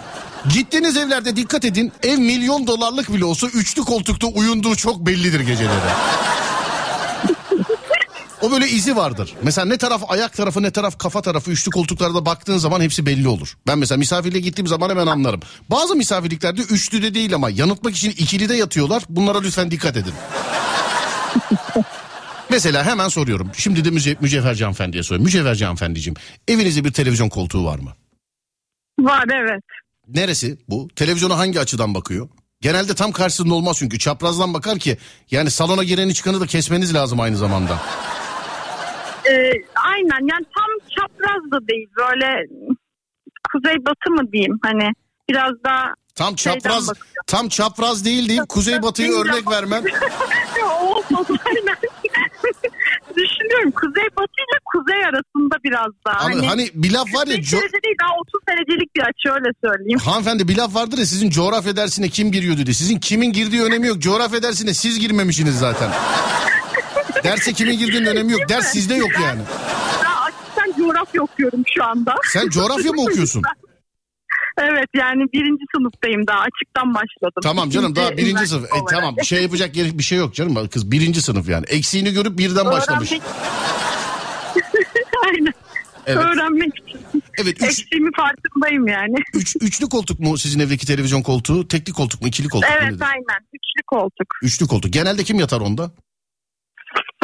Speaker 1: gittiğiniz evlerde dikkat edin ev milyon dolarlık bile olsa üçlü koltukta uyunduğu çok bellidir geceleri. O böyle izi vardır. Mesela ne taraf ayak tarafı ne taraf kafa tarafı üçlü koltuklarda baktığın zaman hepsi belli olur. Ben mesela misafirliğe gittiğim zaman hemen anlarım. Bazı misafirliklerde üçlü de değil ama yanıltmak için ikili de yatıyorlar. Bunlara lütfen dikkat edin. Mesela hemen soruyorum. Şimdi de müce mücevherci hanımefendiye soruyorum. Mücevherci hanımefendiciğim evinizde bir televizyon koltuğu var mı?
Speaker 7: Var evet.
Speaker 1: Neresi bu? Televizyona hangi açıdan bakıyor? Genelde tam karşısında olmaz çünkü çaprazdan bakar ki yani salona gireni çıkanı da kesmeniz lazım aynı zamanda.
Speaker 7: Ee, aynen yani tam çapraz da değil. Böyle kuzey batı mı diyeyim hani biraz daha
Speaker 1: Tam çapraz tam çapraz değil deyip kuzey batıyı örnek vermem.
Speaker 7: olsun aynen. Düşünüyorum kuzey batı ile kuzey arasında biraz daha.
Speaker 1: Ama
Speaker 7: hani,
Speaker 1: hani bir laf var ya
Speaker 7: 45
Speaker 1: co-
Speaker 7: değil daha 30 derecelik bir açı öyle söyleyeyim.
Speaker 1: hanımefendi bir laf vardır ya sizin coğrafya dersine kim giriyordu diye. Sizin kimin girdiği önemi yok. Coğrafya dersine siz girmemişsiniz zaten. Derse kimin girdiğinin önemi yok. Ders sizde yok yani.
Speaker 7: Ben açıkçan coğrafya okuyorum şu anda.
Speaker 1: Sen coğrafya mı okuyorsun?
Speaker 7: Evet yani birinci sınıftayım daha açıktan başladım.
Speaker 1: Tamam canım daha birinci sınıf. E,
Speaker 7: olarak.
Speaker 1: tamam bir şey yapacak gerek bir şey yok canım. Kız birinci sınıf yani. Eksiğini görüp birden başlamış.
Speaker 7: Aynen.
Speaker 1: Evet.
Speaker 7: Öğrenmek için.
Speaker 1: Evet üç,
Speaker 7: Eksiğimi farkındayım yani.
Speaker 1: üç, üçlü koltuk mu sizin evdeki televizyon koltuğu? Tekli koltuk mu? ikili koltuk mu?
Speaker 7: evet
Speaker 1: nedir?
Speaker 7: aynen. Üçlü koltuk.
Speaker 1: Üçlü koltuk. Genelde kim yatar onda?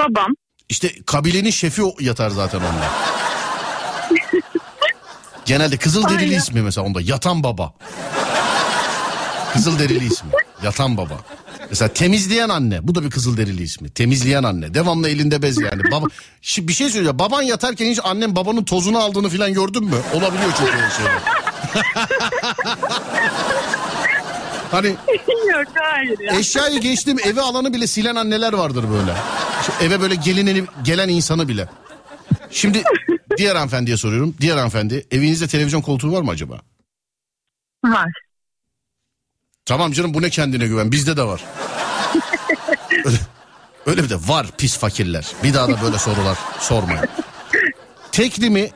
Speaker 7: Babam.
Speaker 1: İşte kabilenin şefi yatar zaten onda. Genelde Kızılderili
Speaker 7: Aynen.
Speaker 1: ismi mesela onda. Yatan baba. Kızılderili ismi. Yatan baba. Mesela temizleyen anne. Bu da bir Kızılderili ismi. Temizleyen anne. Devamlı elinde bez yani. Baba, Şimdi bir şey söyleyeceğim. Baban yatarken hiç annem babanın tozunu aldığını falan gördün mü? Olabiliyor çünkü öyle şeyler. Hani
Speaker 7: Yok hayır ya.
Speaker 1: eşyayı geçtim eve alanı bile silen anneler vardır böyle. Şu eve böyle gelini, gelen insanı bile. Şimdi diğer hanımefendiye soruyorum. Diğer hanımefendi evinizde televizyon koltuğu var mı acaba?
Speaker 7: Var.
Speaker 1: Tamam canım bu ne kendine güven bizde de var. öyle, öyle bir de var pis fakirler. Bir daha da böyle sorular sormayın. Tekli mi,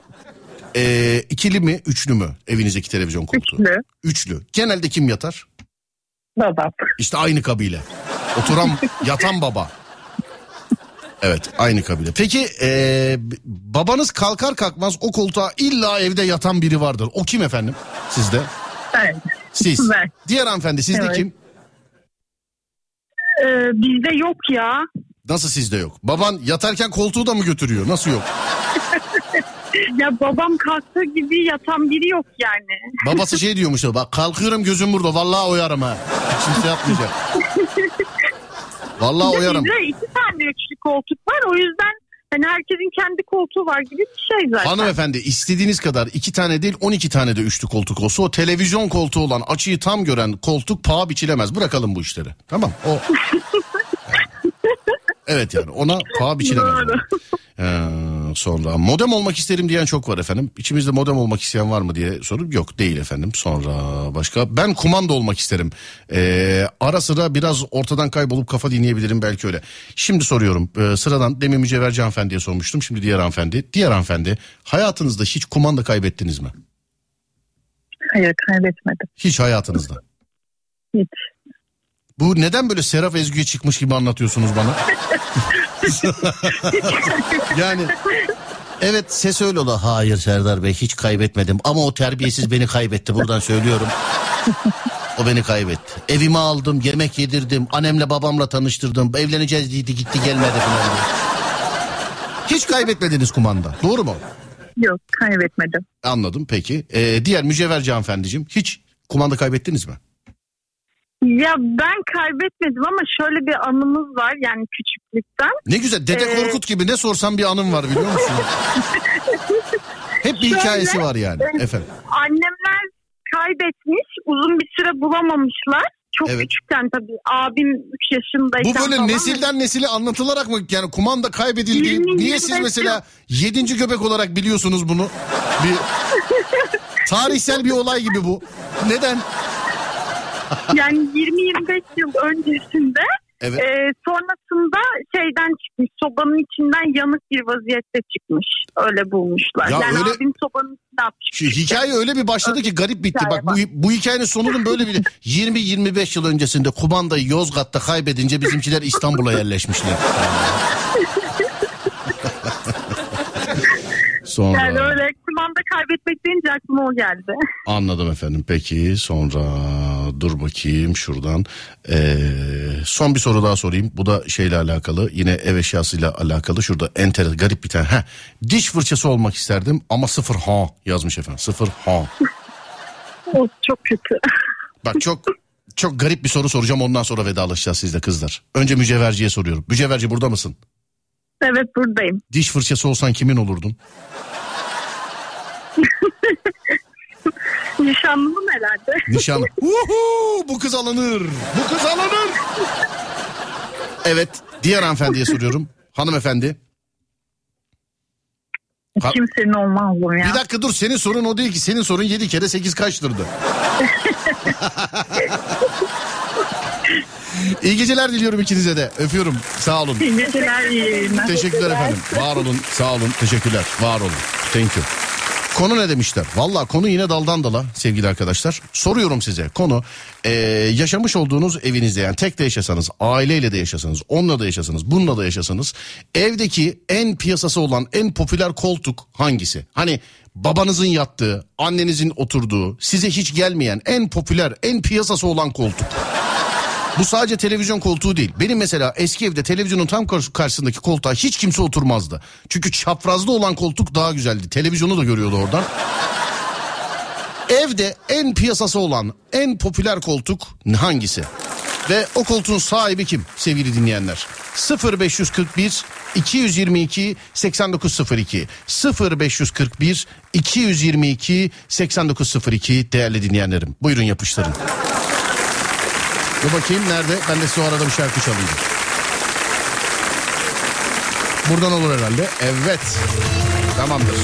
Speaker 1: e, ikili mi, üçlü mü evinizdeki televizyon koltuğu?
Speaker 7: Üçlü.
Speaker 1: Üçlü. Genelde kim yatar?
Speaker 7: Babam.
Speaker 1: İşte aynı kabile. Oturan yatan baba. Evet aynı kabile. Peki ee, babanız kalkar kalkmaz o koltuğa illa evde yatan biri vardır. O kim efendim sizde?
Speaker 7: Evet.
Speaker 1: Siz.
Speaker 7: Ben.
Speaker 1: Diğer hanımefendi sizde
Speaker 7: Evet.
Speaker 1: kim?
Speaker 7: Ee, bizde yok ya.
Speaker 1: Nasıl sizde yok? Baban yatarken koltuğu da mı götürüyor? Nasıl yok?
Speaker 7: Ya babam kalktığı gibi yatan biri yok yani.
Speaker 1: Babası şey diyormuş da bak kalkıyorum gözüm burada vallahi oyarım ha. Hiç kimse yapmayacak. Vallahi oyarım.
Speaker 7: Bizde iki tane üçlü koltuk var. O yüzden hani herkesin kendi koltuğu var gibi bir şey zaten.
Speaker 1: Hanımefendi istediğiniz kadar iki tane değil 12 tane de üçlü koltuk olsa o televizyon koltuğu olan açıyı tam gören koltuk paha biçilemez. Bırakalım bu işleri. Tamam o. evet yani ona paha biçilemez. Ee, sonra modem olmak isterim diyen çok var efendim. İçimizde modem olmak isteyen var mı diye sorup yok değil efendim. Sonra başka ben kumanda olmak isterim. Ee, ara sıra biraz ortadan kaybolup kafa dinleyebilirim belki öyle. Şimdi soruyorum ee, sıradan demin mücevherci hanımefendiye sormuştum. Şimdi diğer hanımefendi. Diğer hanımefendi hayatınızda hiç kumanda kaybettiniz mi?
Speaker 7: Hayır kaybetmedim.
Speaker 1: Hiç hayatınızda.
Speaker 7: Hiç.
Speaker 1: Bu neden böyle Serap Ezgi'ye çıkmış gibi anlatıyorsunuz bana? yani evet ses öyle oldu. Hayır Serdar Bey hiç kaybetmedim ama o terbiyesiz beni kaybetti buradan söylüyorum. O beni kaybetti. Evime aldım, yemek yedirdim, annemle babamla tanıştırdım. Evleneceğiz dedi gitti gelmedi falan. Hiç kaybetmediniz kumanda. Doğru mu?
Speaker 7: Yok kaybetmedim.
Speaker 1: Anladım peki. Ee, diğer mücevherci hanımefendiciğim hiç kumanda kaybettiniz mi?
Speaker 7: Ya ben kaybetmedim ama şöyle bir anımız var yani küçüklükten.
Speaker 1: Ne güzel Dede
Speaker 7: Ee,
Speaker 1: Korkut gibi ne sorsam bir anım var biliyor musun? Hep bir
Speaker 7: Şöyle,
Speaker 1: hikayesi var yani efendim.
Speaker 7: Annemler kaybetmiş uzun bir süre bulamamışlar. Çok
Speaker 1: Evet.
Speaker 7: küçükken tabii abim 3 yaşındayken
Speaker 1: Bu böyle
Speaker 7: falan.
Speaker 1: nesilden nesile anlatılarak mı yani kumanda kaybedildi? Niye siz mesela yedinci göbek olarak biliyorsunuz bunu? Bir tarihsel bir olay gibi bu. Neden?
Speaker 7: Yani 20-25 yıl öncesinde
Speaker 1: Evet.
Speaker 7: e, sonrasında şeyden çıkmış sobanın içinden yanık bir vaziyette çıkmış. Öyle bulmuşlar.
Speaker 1: Ya
Speaker 7: yani
Speaker 1: öyle-
Speaker 7: abim sobanın içine atmış.
Speaker 1: Şu hikaye öyle bir başladı ki garip bitti. Bak bu, bu hikayenin sonunun böyle bir 20-25 yıl öncesinde kumandayı Yozgat'ta kaybedince bizimkiler İstanbul'a yerleşmişler. Sonra
Speaker 7: Yani öyle kumanda kaybetmek deyince aklıma o geldi.
Speaker 1: anladım efendim. Peki sonra dur bakayım şuradan. Ee, son bir soru daha sorayım. Bu da şeyle alakalı. Yine ev eşyasıyla alakalı. Şurada enter garip bir tane. Heh, diş fırçası olmak isterdim ama sıfır ha yazmış efendim. Sıfır ha.
Speaker 7: O çok kötü.
Speaker 1: Bak çok çok garip bir soru soracağım ondan sonra vedalaşacağız sizle kızlar. Önce mücevherciye soruyorum. Mücevherci burada mısın?
Speaker 7: Evet buradayım.
Speaker 1: Diş fırçası olsan kimin olurdun?
Speaker 7: Nişanlımın herhalde.
Speaker 1: Nişan. Uhu, bu kız alınır. Bu kız alınır. Evet diğer hanımefendiye soruyorum. Hanımefendi. Ha-
Speaker 7: Kimsenin olmaz bu ya.
Speaker 1: Bir dakika dur senin sorun o değil ki. Senin sorun 7 kere 8 kaçtırdı.
Speaker 8: İyi geceler diliyorum ikinize de. Öpüyorum. Sağ olun.
Speaker 6: İyi geceler, iyi.
Speaker 8: Teşekkürler efendim. Var olun, sağ olun. Teşekkürler. Var olun. Thank you. Konu ne demişler? Valla konu yine daldan dala sevgili arkadaşlar. Soruyorum size konu eee, yaşamış olduğunuz evinizde yani tek de yaşasanız, aileyle de yaşasanız, onunla da yaşasanız, bununla da yaşasanız evdeki en piyasası olan en popüler koltuk hangisi? Hani babanızın yattığı, annenizin oturduğu, size hiç gelmeyen en popüler, en piyasası olan koltuk. Bu sadece televizyon koltuğu değil. Benim mesela eski evde televizyonun tam karşı- karşısındaki koltuğa hiç kimse oturmazdı. Çünkü çaprazda olan koltuk daha güzeldi. Televizyonu da görüyordu oradan. Evde en piyasası olan en popüler koltuk hangisi? Ve o koltuğun sahibi kim sevgili dinleyenler? 0541 222 8902 0541 222 8902 değerli dinleyenlerim. Buyurun yapıştırın. Dur bakayım nerede? Ben de size o arada bir şarkı çalayım. Buradan olur herhalde. Evet. Tamamdır.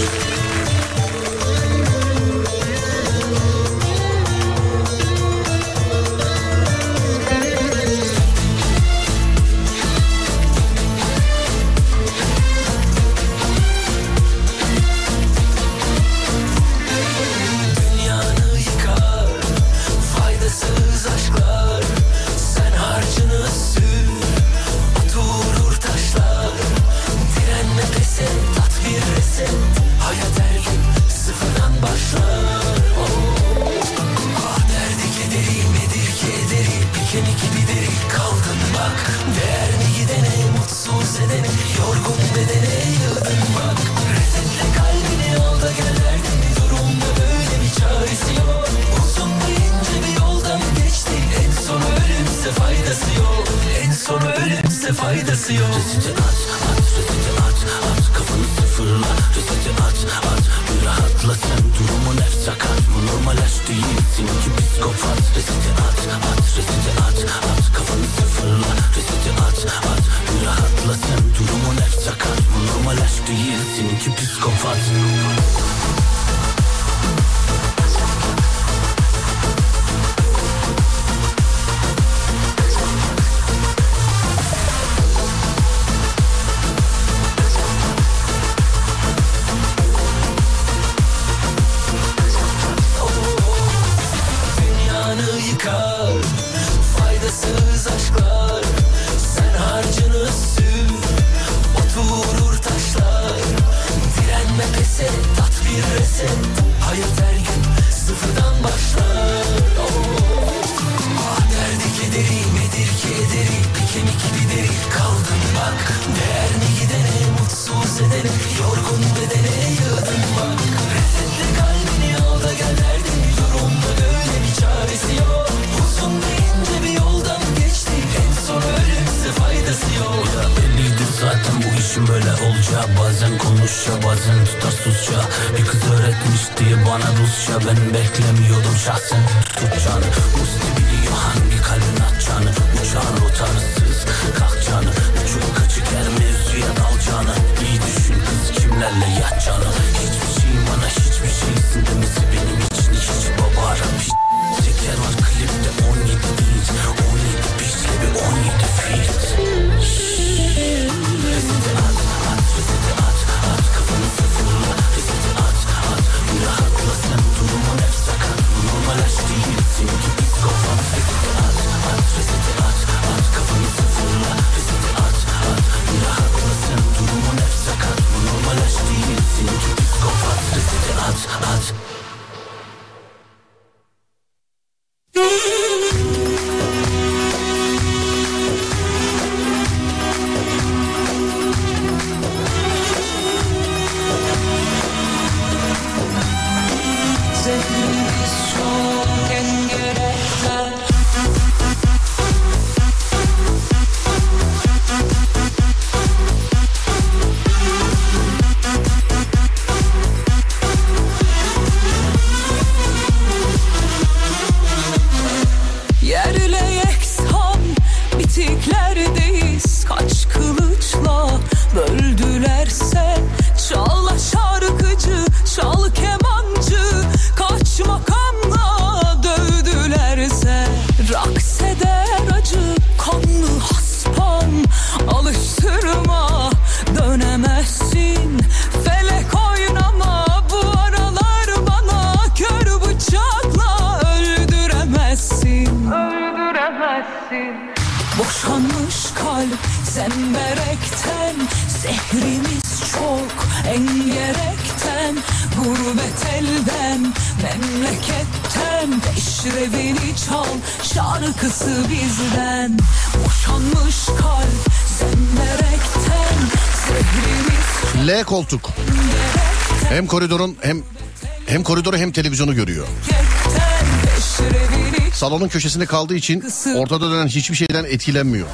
Speaker 1: Salonun köşesinde kaldığı için ortada dönen hiçbir şeyden etkilenmiyor.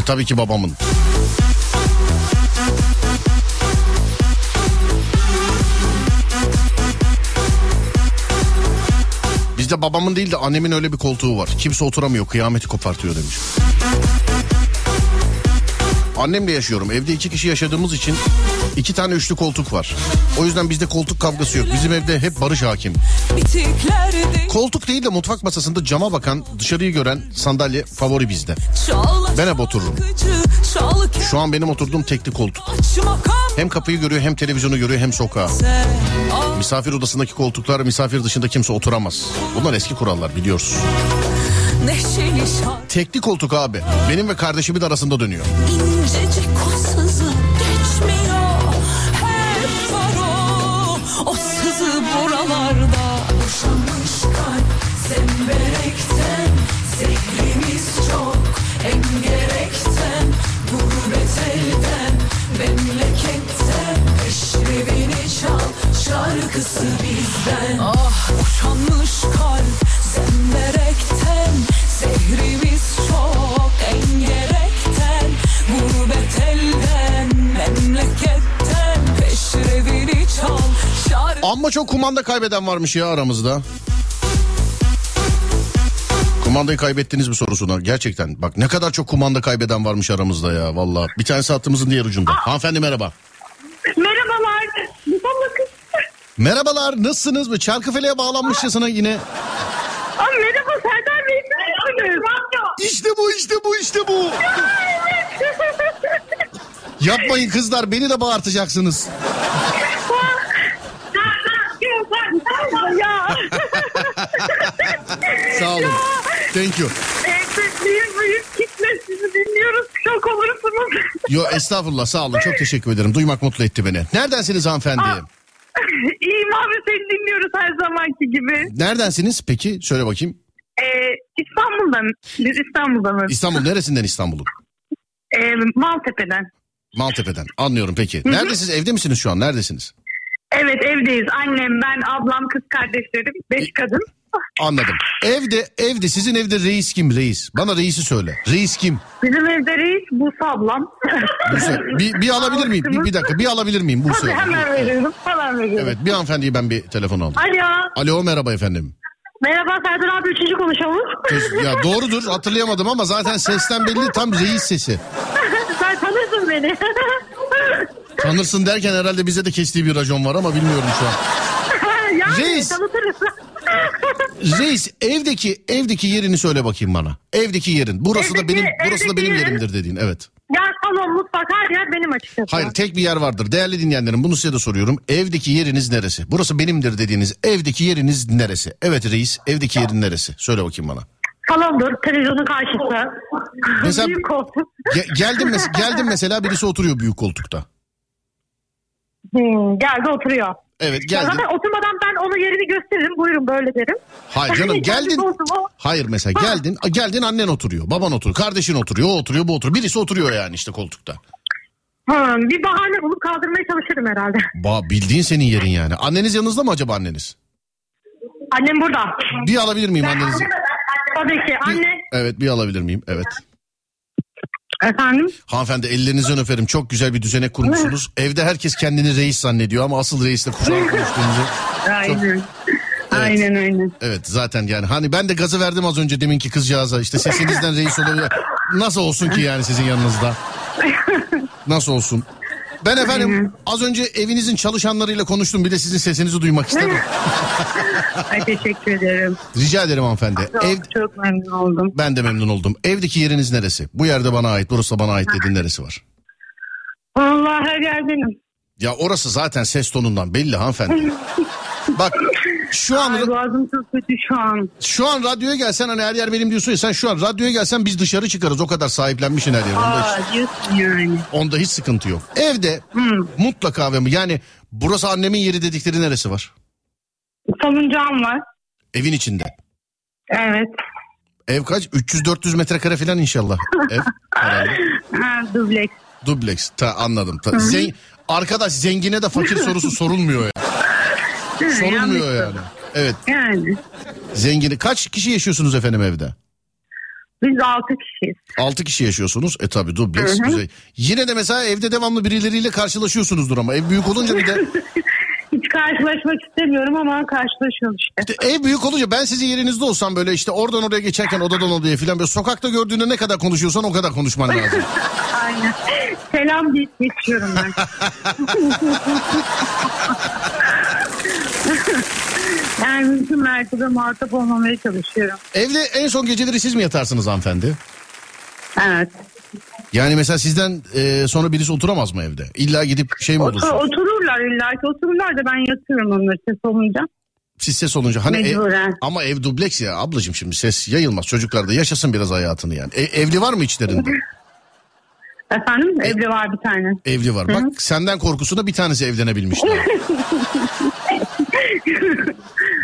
Speaker 1: E tabii ki babamın. Bizde babamın değil de annemin öyle bir koltuğu var. Kimse oturamıyor kıyameti kopartıyor demiş. Annemle yaşıyorum. Evde iki kişi yaşadığımız için iki tane üçlü koltuk var. O yüzden bizde koltuk kavgası yok. Bizim evde hep barış hakim.
Speaker 2: bitiklerdi
Speaker 1: Koltuk değil de mutfak masasında cama bakan dışarıyı gören sandalye favori bizde. Ben hep otururum. Şu an benim oturduğum tekli koltuk. Hem kapıyı görüyor hem televizyonu görüyor hem sokağı. Misafir odasındaki koltuklar misafir dışında kimse oturamaz. Bunlar eski kurallar
Speaker 2: şarkı
Speaker 1: Tekli koltuk abi. Benim ve kardeşimin arasında dönüyor.
Speaker 2: İncecik
Speaker 1: Amma çok kumanda kaybeden varmış ya aramızda. Kumandayı kaybettiniz mi sorusuna gerçekten. Bak ne kadar çok kumanda kaybeden varmış aramızda ya valla. Bir tanesi hattımızın diğer ucunda. Hanımefendi merhaba.
Speaker 7: Merhabalar.
Speaker 1: Merhabalar nasılsınız mı? Çarkıfele'ye bağlanmışçasına yine.
Speaker 7: Aa, merhaba Serdar Bey.
Speaker 1: İşte bu işte bu işte bu. Yapmayın kızlar beni de bağırtacaksınız. Sağ olun. Thank you.
Speaker 7: Evet, büyük kitle sizi dinliyoruz. Çok olursunuz.
Speaker 1: Yo estağfurullah sağ olun çok teşekkür ederim. Duymak mutlu etti beni. Neredensiniz hanımefendi?
Speaker 7: İyiyim abi seni dinliyoruz her zamanki gibi.
Speaker 1: Neredensiniz peki? Söyle bakayım.
Speaker 7: Ee, İstanbul'dan. Biz İstanbul'danız.
Speaker 1: İstanbul neresinden İstanbul'un?
Speaker 7: Ee, Maltepe'den.
Speaker 1: Maltepe'den. Anlıyorum peki. Neredesiniz? Evde misiniz şu an? Neredesiniz?
Speaker 7: Evet evdeyiz. Annem, ben, ablam, kız kardeşlerim. Beş kadın.
Speaker 1: Anladım. Evde evde sizin evde reis kim reis? Bana reisi söyle. Reis kim?
Speaker 7: Bizim evde reis Buse ablam.
Speaker 1: Buse. Bir, bir alabilir miyim? Bir, bir dakika bir alabilir miyim Buse?
Speaker 7: Tabii hemen veriyorum. Hemen veriyorum.
Speaker 1: Evet bir hanımefendiyi ben bir telefon aldım.
Speaker 7: Alo.
Speaker 1: Alo merhaba efendim.
Speaker 7: Merhaba Serdar abi üçüncü konuşalım.
Speaker 1: Ya doğrudur hatırlayamadım ama zaten sesten belli tam reis sesi.
Speaker 7: Sen tanırsın beni.
Speaker 1: Tanırsın derken herhalde bize de kestiği bir racon var ama bilmiyorum şu an.
Speaker 7: yani
Speaker 1: Reis.
Speaker 7: tanıtırız.
Speaker 1: Reis evdeki evdeki yerini söyle bakayım bana. Evdeki yerin. Burası da
Speaker 7: Evdeki-
Speaker 1: benim burası da benim
Speaker 7: yerin-
Speaker 1: yerimdir dediğin. Evet.
Speaker 7: ya salon, mutfak her yer benim açıkçası.
Speaker 1: Hayır tek bir yer vardır. Değerli dinleyenlerim bunu size de soruyorum. Evdeki yeriniz neresi? Burası benimdir dediğiniz evdeki yeriniz neresi? Evet reis evdeki yerin neresi? Söyle bakayım bana.
Speaker 7: Salondur, televizyonun karşısı.
Speaker 1: Mesela-
Speaker 7: Büyük koltuk.
Speaker 1: Ge- geldim, mes- geldim mesela birisi oturuyor büyük koltukta.
Speaker 7: Hmm, geldi oturuyor.
Speaker 1: Evet
Speaker 7: Ya
Speaker 1: geldin.
Speaker 7: Zaten oturmadan ben onun yerini gösteririm. Buyurun böyle derim.
Speaker 1: Hayır canım geldin. Hayır mesela geldin. Geldin annen oturuyor. Baban oturuyor. Kardeşin oturuyor. O oturuyor bu oturuyor. Birisi oturuyor yani işte koltukta.
Speaker 7: Hmm, bir bahane bulup kaldırmaya çalışırım herhalde.
Speaker 1: Ba bildiğin senin yerin yani. Anneniz yanınızda mı acaba anneniz?
Speaker 7: Annem burada.
Speaker 1: Bir alabilir miyim annenizi?
Speaker 7: Tabii ki.
Speaker 1: Bir-
Speaker 7: Anne.
Speaker 1: Evet bir alabilir miyim? Evet.
Speaker 7: Efendim?
Speaker 1: Hanımefendi ellerinizden öperim. Çok güzel bir düzenek kurmuşsunuz. Evde herkes kendini reis zannediyor ama asıl reisle kuşağı konuştuğunuzu.
Speaker 7: Aynen. Aynen aynen.
Speaker 1: Evet zaten yani hani ben de gazı verdim az önce deminki kızcağıza. İşte sesinizden reis olabilir. Nasıl olsun ki yani sizin yanınızda? Nasıl olsun? Ben efendim az önce evinizin çalışanlarıyla konuştum. Bir de sizin sesinizi duymak istedim.
Speaker 7: Ay teşekkür ederim.
Speaker 1: Rica ederim hanımefendi.
Speaker 7: Çok,
Speaker 1: Ev,
Speaker 7: çok memnun oldum.
Speaker 1: ben de memnun oldum. Evdeki yeriniz neresi? Bu yerde bana ait, burası da bana ait dediğin neresi var?
Speaker 7: Vallahi her yer benim.
Speaker 1: Ya orası zaten ses tonundan belli hanımefendi. Bak Şu an
Speaker 6: Ay boğazım çok kötü şu an.
Speaker 1: şu an radyoya gelsen hani her yer benim diyorsun ya sen şu an radyoya gelsen biz dışarı çıkarız o kadar sahiplenmişsin her yer. Onda
Speaker 6: Aa
Speaker 1: hiç,
Speaker 6: yani.
Speaker 1: onda hiç sıkıntı yok. Evde mutlaka ve yani burası annemin yeri dedikleri neresi var?
Speaker 6: Salıncağım var.
Speaker 1: Evin içinde.
Speaker 6: Evet.
Speaker 1: Ev kaç? 300-400 metrekare falan inşallah. Ev herhalde.
Speaker 6: Ha, dubleks.
Speaker 1: Dubleks. Ta, anladım. Ta, zen- arkadaş zengine de fakir sorusu sorulmuyor ya. Sorulmuyor yani. Evet.
Speaker 6: Yani.
Speaker 1: Zengini. Kaç kişi yaşıyorsunuz efendim evde?
Speaker 6: Biz altı kişiyiz.
Speaker 1: 6 kişi yaşıyorsunuz. E tabi dubleks güzel. Yine de mesela evde devamlı birileriyle karşılaşıyorsunuzdur ama ev büyük olunca bir de
Speaker 6: Hiç karşılaşmak istemiyorum ama karşılaşıyoruz işte.
Speaker 1: İşte ev büyük olunca ben sizin yerinizde olsam böyle işte oradan oraya geçerken odadan odaya filan böyle sokakta gördüğünde ne kadar konuşuyorsan o kadar konuşman lazım.
Speaker 6: Aynen. Selam deyip geçiyorum ben. yani mümkün mertebe muhatap olmamaya çalışıyorum.
Speaker 1: Evde en son geceleri siz mi yatarsınız hanımefendi?
Speaker 6: Evet.
Speaker 1: Yani mesela sizden e, sonra birisi oturamaz mı evde? İlla gidip şey mi
Speaker 6: Otur,
Speaker 1: olursun?
Speaker 6: otururlar illa ki otururlar da ben yatıyorum onları ses olunca.
Speaker 1: Siz ses olunca hani ev- ama ev dubleks ya ablacığım şimdi ses yayılmaz. Çocuklar da yaşasın biraz hayatını yani. E, evli var mı içlerinde?
Speaker 6: Efendim evli var bir tane.
Speaker 1: Evli var. Bak senden korkusuna bir tanesi evlenebilmiş.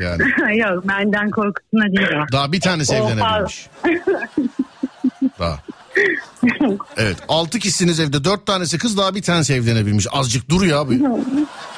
Speaker 1: Yani
Speaker 6: Yok benden korkusuna değil o.
Speaker 1: daha bir tanesi
Speaker 6: O
Speaker 1: evlenebilmiş. Daha. Evet altı kişisiniz evde dört tanesi kız daha bir tanesi evlenebilmiş. Azıcık dur ya abi.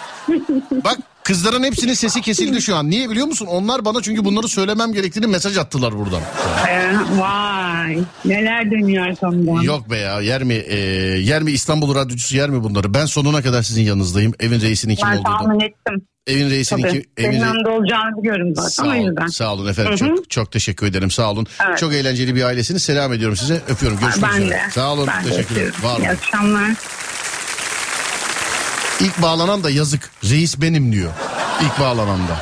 Speaker 1: Bak kızların hepsinin sesi kesildi şu an. Niye biliyor musun? Onlar bana çünkü bunları söylemem gerektiğini mesaj attılar buradan.
Speaker 6: Ee, vay neler dönüyor arkamdan.
Speaker 1: Yok be ya yer mi e, yer mi İstanbul radyocusu yer mi bunları? Ben sonuna kadar sizin yanınızdayım. Evin reisinin kim
Speaker 6: Ben
Speaker 1: olduğunu.
Speaker 6: tahmin ettim.
Speaker 1: Evin reisinin
Speaker 6: Tabii.
Speaker 1: kim? Evin re-
Speaker 6: olacağını biliyorum zaten
Speaker 1: Sağ
Speaker 6: o yüzden.
Speaker 1: sağ olun efendim. Çok çok teşekkür ederim. Sağ olun.
Speaker 6: Evet.
Speaker 1: Çok eğlenceli bir ailesiniz. Selam ediyorum size. Öpüyorum. Görüşmek
Speaker 6: ben
Speaker 1: üzere.
Speaker 6: de.
Speaker 1: Sağ olun.
Speaker 6: Ben
Speaker 1: teşekkür ederim. Var.
Speaker 6: İyi akşamlar.
Speaker 1: İlk bağlanan da yazık. Reis benim diyor. İlk bağlanan da.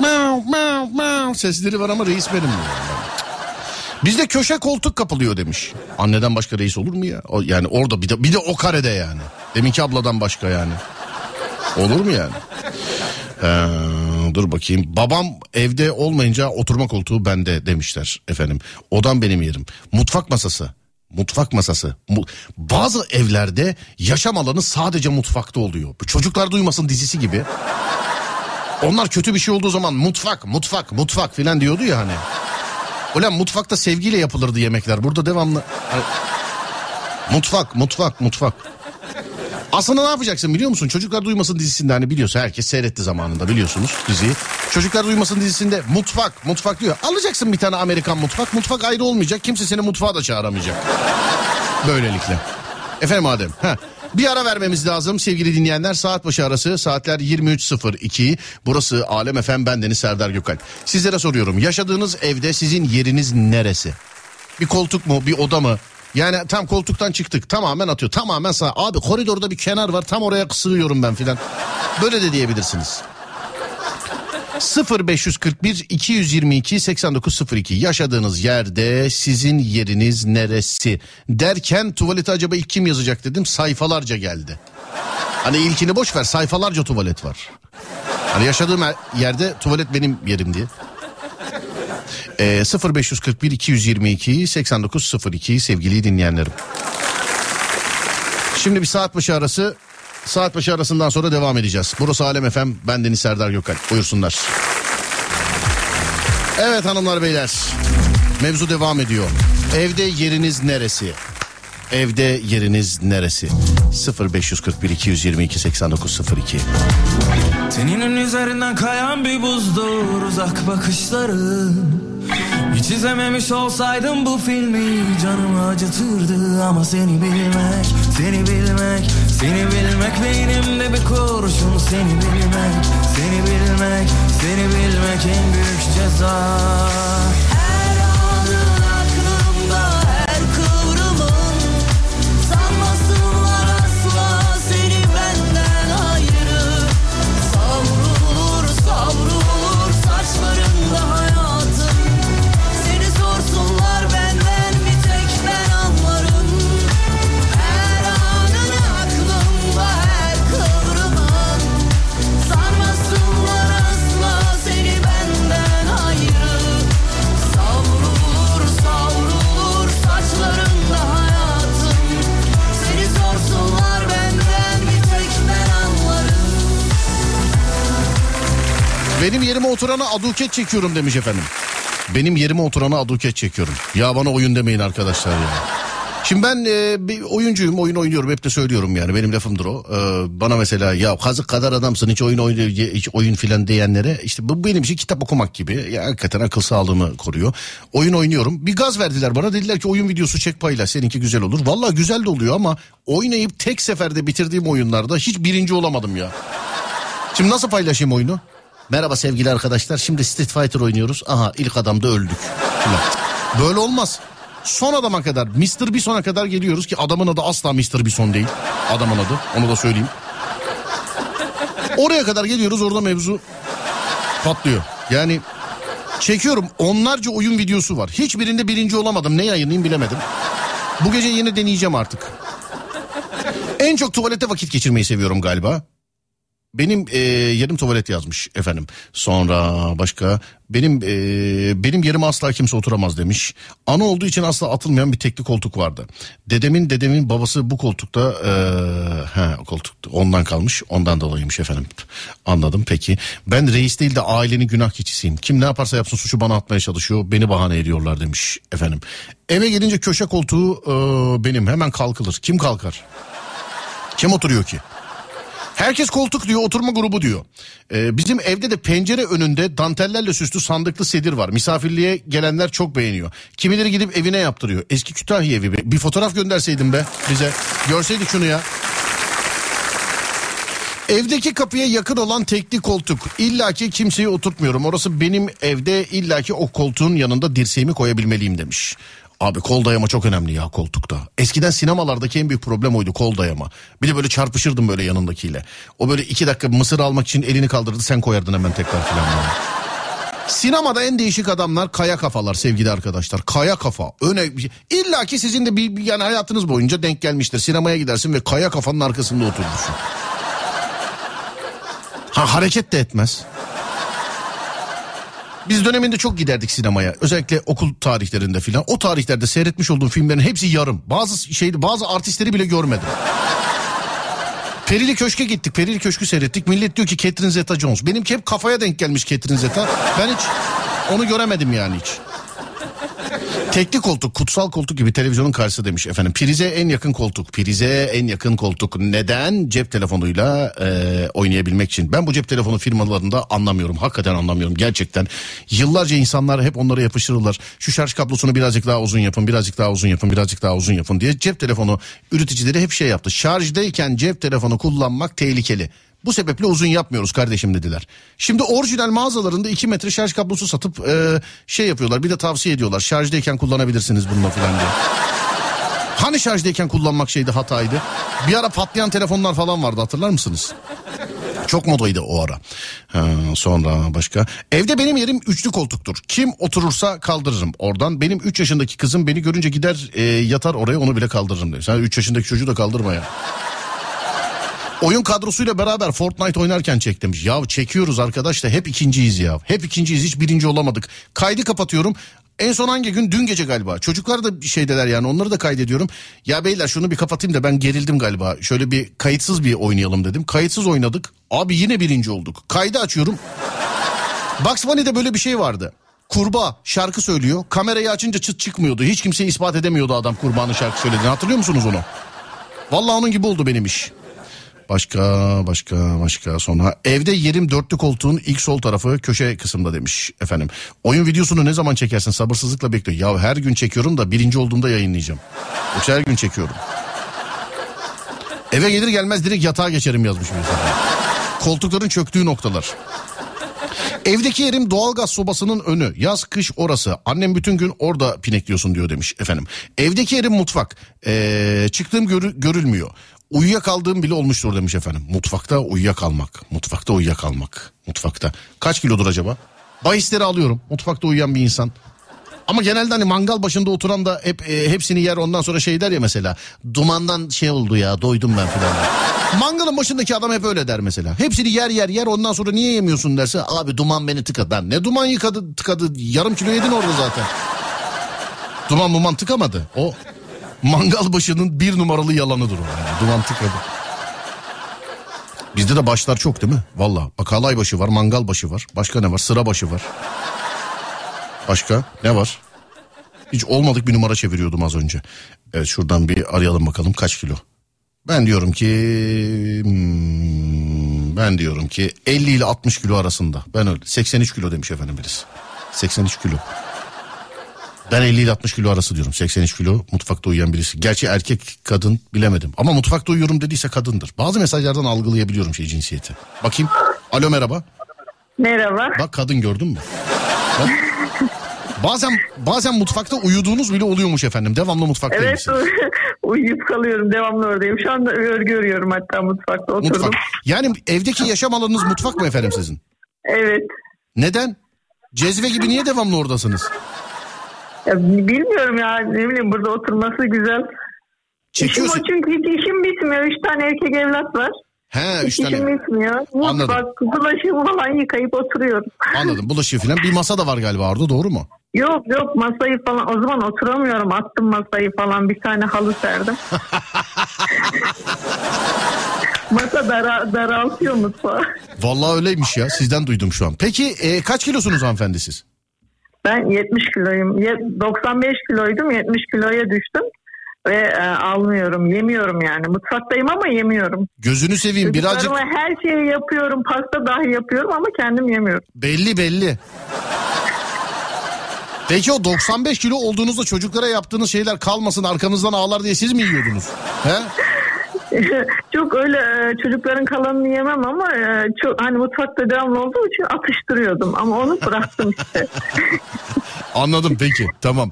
Speaker 1: Mau, mau, mau. Sesleri var ama reis benim diyor. Bizde köşe koltuk kapılıyor demiş. Anneden başka reis olur mu ya? Yani orada bir de, bir de o karede yani. Deminki abladan başka yani. Olur mu yani? Ee, dur bakayım. Babam evde olmayınca oturma koltuğu bende demişler efendim. Odam benim yerim. Mutfak masası. Mutfak masası. Bazı evlerde yaşam alanı sadece mutfakta oluyor. Çocuklar duymasın dizisi gibi. Onlar kötü bir şey olduğu zaman mutfak, mutfak, mutfak filan diyordu ya hani. Ulan mutfakta sevgiyle yapılırdı yemekler. Burada devamlı... Hani- Mutfak, mutfak, mutfak. Aslında ne yapacaksın biliyor musun? Çocuklar Duymasın dizisinde hani biliyorsa herkes seyretti zamanında biliyorsunuz diziyi. Çocuklar Duymasın dizisinde mutfak, mutfak diyor. Alacaksın bir tane Amerikan mutfak. Mutfak ayrı olmayacak. Kimse seni mutfağa da çağıramayacak. Böylelikle. Efendim Adem. Ha. Bir ara vermemiz lazım sevgili dinleyenler. Saat başı arası saatler 23.02. Burası Alem Efem bendeniz Serdar Gökalp. Sizlere soruyorum. Yaşadığınız evde sizin yeriniz neresi? Bir koltuk mu bir oda mı? Yani tam koltuktan çıktık tamamen atıyor tamamen sağ. Abi koridorda bir kenar var tam oraya sığıyorum ben filan. Böyle de diyebilirsiniz. 0541 222 8902 yaşadığınız yerde sizin yeriniz neresi derken tuvalete acaba ilk kim yazacak dedim sayfalarca geldi. Hani ilkini boş ver sayfalarca tuvalet var. Hani yaşadığım yerde tuvalet benim yerim diye. Ee, 0541 222 8902 sevgili dinleyenlerim. Şimdi bir saat başı arası saat başı arasından sonra devam edeceğiz. Burası Alem Efem ben Deniz Serdar Gökalp buyursunlar. Evet hanımlar beyler mevzu devam ediyor. Evde yeriniz neresi? Evde yeriniz neresi? 0541 222 8902
Speaker 3: Teninin üzerinden kayan bir buzdur uzak bakışların. Hiç izlememiş olsaydım bu filmi canımı acıtırdı Ama seni bilmek, seni bilmek, seni bilmek Beynimde bir kurşun. Seni bilmek, seni bilmek, seni bilmek en büyük ceza
Speaker 1: yerime oturana aduket çekiyorum demiş efendim. Benim yerime oturana aduket çekiyorum. Ya bana oyun demeyin arkadaşlar ya. Şimdi ben e, bir oyuncuyum, oyun oynuyorum. Hep de söylüyorum yani. Benim lafımdır o. E, bana mesela ya kazık kadar adamsın hiç oyun oynuyor, hiç oyun filan diyenlere işte bu benim için kitap okumak gibi. Ya hakikaten akıl sağlığımı koruyor. Oyun oynuyorum. Bir gaz verdiler bana. Dediler ki oyun videosu çek paylaş. Seninki güzel olur. Vallahi güzel de oluyor ama oynayıp tek seferde bitirdiğim oyunlarda hiç birinci olamadım ya. Şimdi nasıl paylaşayım oyunu? Merhaba sevgili arkadaşlar. Şimdi Street Fighter oynuyoruz. Aha ilk adamda öldük. Böyle olmaz. Son adama kadar Mr. Bison'a kadar geliyoruz ki adamın adı asla Mr. Bison değil. Adamın adı onu da söyleyeyim. Oraya kadar geliyoruz orada mevzu patlıyor. Yani çekiyorum onlarca oyun videosu var. Hiçbirinde birinci olamadım. Ne yayınlayayım bilemedim. Bu gece yine deneyeceğim artık. En çok tuvalete vakit geçirmeyi seviyorum galiba. Benim e, yerim tuvalet yazmış efendim. Sonra başka benim e, benim yerime asla kimse oturamaz demiş. Ana olduğu için asla atılmayan bir tekli koltuk vardı. Dedemin dedemin babası bu koltukta e, he, koltukta ondan kalmış. Ondan dolayıymış efendim. Anladım peki. Ben reis değil de ailenin günah keçisiyim. Kim ne yaparsa yapsın suçu bana atmaya çalışıyor. Beni bahane ediyorlar demiş efendim. Eve gelince köşe koltuğu e, benim hemen kalkılır. Kim kalkar? Kim oturuyor ki? Herkes koltuk diyor oturma grubu diyor. Ee, bizim evde de pencere önünde dantellerle süslü sandıklı sedir var. Misafirliğe gelenler çok beğeniyor. Kimileri gidip evine yaptırıyor. Eski Kütahya evi. be. Bir fotoğraf gönderseydin be bize. Görseydik şunu ya. Evdeki kapıya yakın olan tekli koltuk. İlla ki kimseyi oturtmuyorum. Orası benim evde illa ki o koltuğun yanında dirseğimi koyabilmeliyim demiş. Abi kol dayama çok önemli ya koltukta. Eskiden sinemalardaki en büyük problem oydu kol dayama. Bir de böyle çarpışırdım böyle yanındakiyle. O böyle iki dakika mısır almak için elini kaldırdı sen koyardın hemen tekrar filan. Sinemada en değişik adamlar kaya kafalar sevgili arkadaşlar. Kaya kafa. Öne illa ki sizin de bir- yani hayatınız boyunca denk gelmiştir. Sinemaya gidersin ve kaya kafanın arkasında oturursun. Ha hareket de etmez. Biz döneminde çok giderdik sinemaya. Özellikle okul tarihlerinde filan. O tarihlerde seyretmiş olduğum filmlerin hepsi yarım. Bazı şeydi, bazı artistleri bile görmedim. Perili Köşk'e gittik. Perili Köşk'ü seyrettik. Millet diyor ki Catherine Zeta-Jones. Benimki hep kafaya denk gelmiş Catherine Zeta. Ben hiç onu göremedim yani hiç. Tekli koltuk, kutsal koltuk gibi televizyonun karşısı demiş efendim. Prize en yakın koltuk, prize en yakın koltuk. Neden? Cep telefonuyla e, oynayabilmek için. Ben bu cep telefonu firmalarında anlamıyorum. Hakikaten anlamıyorum gerçekten. Yıllarca insanlar hep onlara yapıştırırlar. Şu şarj kablosunu birazcık daha uzun yapın, birazcık daha uzun yapın, birazcık daha uzun yapın diye. Cep telefonu üreticileri hep şey yaptı. Şarjdayken cep telefonu kullanmak tehlikeli. Bu sebeple uzun yapmıyoruz kardeşim dediler. Şimdi orijinal mağazalarında 2 metre şarj kablosu satıp e, şey yapıyorlar. Bir de tavsiye ediyorlar. Şarjdayken kullanabilirsiniz bununla falan diye. Hani şarjdayken kullanmak şeydi hataydı. Bir ara patlayan telefonlar falan vardı hatırlar mısınız? Çok modaydı o ara. Ha, sonra başka. Evde benim yerim üçlü koltuktur. Kim oturursa kaldırırım oradan. Benim 3 yaşındaki kızım beni görünce gider e, yatar oraya onu bile kaldırırım demiş. Sen 3 yaşındaki çocuğu da kaldırma ya. Oyun kadrosuyla beraber Fortnite oynarken çek demiş. Ya çekiyoruz arkadaş da hep ikinciyiz ya. Hep ikinciyiz hiç birinci olamadık. Kaydı kapatıyorum. En son hangi gün? Dün gece galiba. Çocuklar da bir şeydeler yani onları da kaydediyorum. Ya beyler şunu bir kapatayım da ben gerildim galiba. Şöyle bir kayıtsız bir oynayalım dedim. Kayıtsız oynadık. Abi yine birinci olduk. Kaydı açıyorum. Bugs Bunny'de böyle bir şey vardı. Kurbağa şarkı söylüyor. Kamerayı açınca çıt çıkmıyordu. Hiç kimse ispat edemiyordu adam kurbağanın şarkı söylediğini. Hatırlıyor musunuz onu? Vallahi onun gibi oldu benim iş. Başka başka başka sonra evde yerim dörtlü koltuğun ilk sol tarafı köşe kısımda demiş efendim. Oyun videosunu ne zaman çekersin sabırsızlıkla bekliyor. Ya her gün çekiyorum da birinci olduğumda yayınlayacağım. Yoksa her gün çekiyorum. Eve gelir gelmez direkt yatağa geçerim yazmış mesela. Koltukların çöktüğü noktalar. Evdeki yerim doğalgaz sobasının önü. Yaz kış orası. Annem bütün gün orada pinekliyorsun diyor demiş efendim. Evdeki yerim mutfak. Ee, çıktığım görü- görülmüyor. Uyuyakaldığım bile olmuştur demiş efendim. Mutfakta uyuyakalmak. Mutfakta uyuyakalmak. Mutfakta. Kaç kilodur acaba? Bahisleri alıyorum. Mutfakta uyuyan bir insan. Ama genelde hani mangal başında oturan da hep e, hepsini yer ondan sonra şey der ya mesela. Dumandan şey oldu ya doydum ben filan. Mangalın başındaki adam hep öyle der mesela. Hepsini yer yer yer ondan sonra niye yemiyorsun derse. Abi duman beni tıkadı. Lan ne duman yıkadı tıkadı yarım kilo yedin orada zaten. Duman muman tıkamadı. O mangal başının bir numaralı yalanıdır o. Yani. Duman tıkadı. Bizde de başlar çok değil mi? Valla. Bak halay başı var, mangal başı var. Başka ne var? Sıra başı var. Başka ne var? Hiç olmadık bir numara çeviriyordum az önce. Evet şuradan bir arayalım bakalım kaç kilo. Ben diyorum ki hmm, ben diyorum ki 50 ile 60 kilo arasında. Ben öyle 83 kilo demiş efendim birisi. 83 kilo. Ben 50 ile 60 kilo arası diyorum. 83 kilo mutfakta uyuyan birisi. Gerçi erkek kadın bilemedim. Ama mutfakta uyuyorum dediyse kadındır. Bazı mesajlardan algılayabiliyorum şey cinsiyeti. Bakayım. Alo merhaba.
Speaker 9: Merhaba.
Speaker 1: Bak kadın gördün mü? Bak. Bazen bazen mutfakta uyuduğunuz bile oluyormuş efendim. Devamlı mutfakta
Speaker 9: Evet uyuyup kalıyorum devamlı oradayım. Şu anda örgü örüyorum hatta mutfakta oturdum.
Speaker 1: Mutfak. Yani evdeki yaşam alanınız mutfak mı efendim sizin?
Speaker 9: Evet.
Speaker 1: Neden? Cezve gibi niye devamlı oradasınız?
Speaker 9: Ya, bilmiyorum ya ne bileyim burada oturması güzel.
Speaker 1: Çekiyorsun.
Speaker 9: İşim o çünkü hiç işim bitmiyor. Üç tane erkek evlat var.
Speaker 1: He üç
Speaker 9: işim
Speaker 1: tane.
Speaker 9: bitmiyor.
Speaker 1: Anladım.
Speaker 9: Mutfak, bulaşığı falan yıkayıp oturuyorum.
Speaker 1: Anladım. Bulaşığı falan. Bir masa da var galiba orada doğru mu?
Speaker 9: Yok yok masayı falan o zaman oturamıyorum. Attım masayı falan bir tane halı serdim. Masa dara, daraltıyor mutfağı.
Speaker 1: Vallahi öyleymiş ya. Sizden duydum şu an. Peki e, kaç kilosunuz hanımefendi siz?
Speaker 9: Ben 70 kiloyum. Ye- 95 kiloydum 70 kiloya düştüm. Ve e, almıyorum yemiyorum yani. Mutfaktayım ama yemiyorum.
Speaker 1: Gözünü seveyim birazcık
Speaker 9: her şeyi yapıyorum. Pasta dahi yapıyorum ama kendim yemiyorum.
Speaker 1: belli belli. Peki o 95 kilo olduğunuzda çocuklara yaptığınız şeyler kalmasın arkamızdan ağlar diye siz mi yiyordunuz? He?
Speaker 9: çok öyle e, çocukların kalanını yemem ama e, çok hani mutfakta devamlı olduğu için atıştırıyordum ama onu bıraktım işte.
Speaker 1: Anladım peki tamam.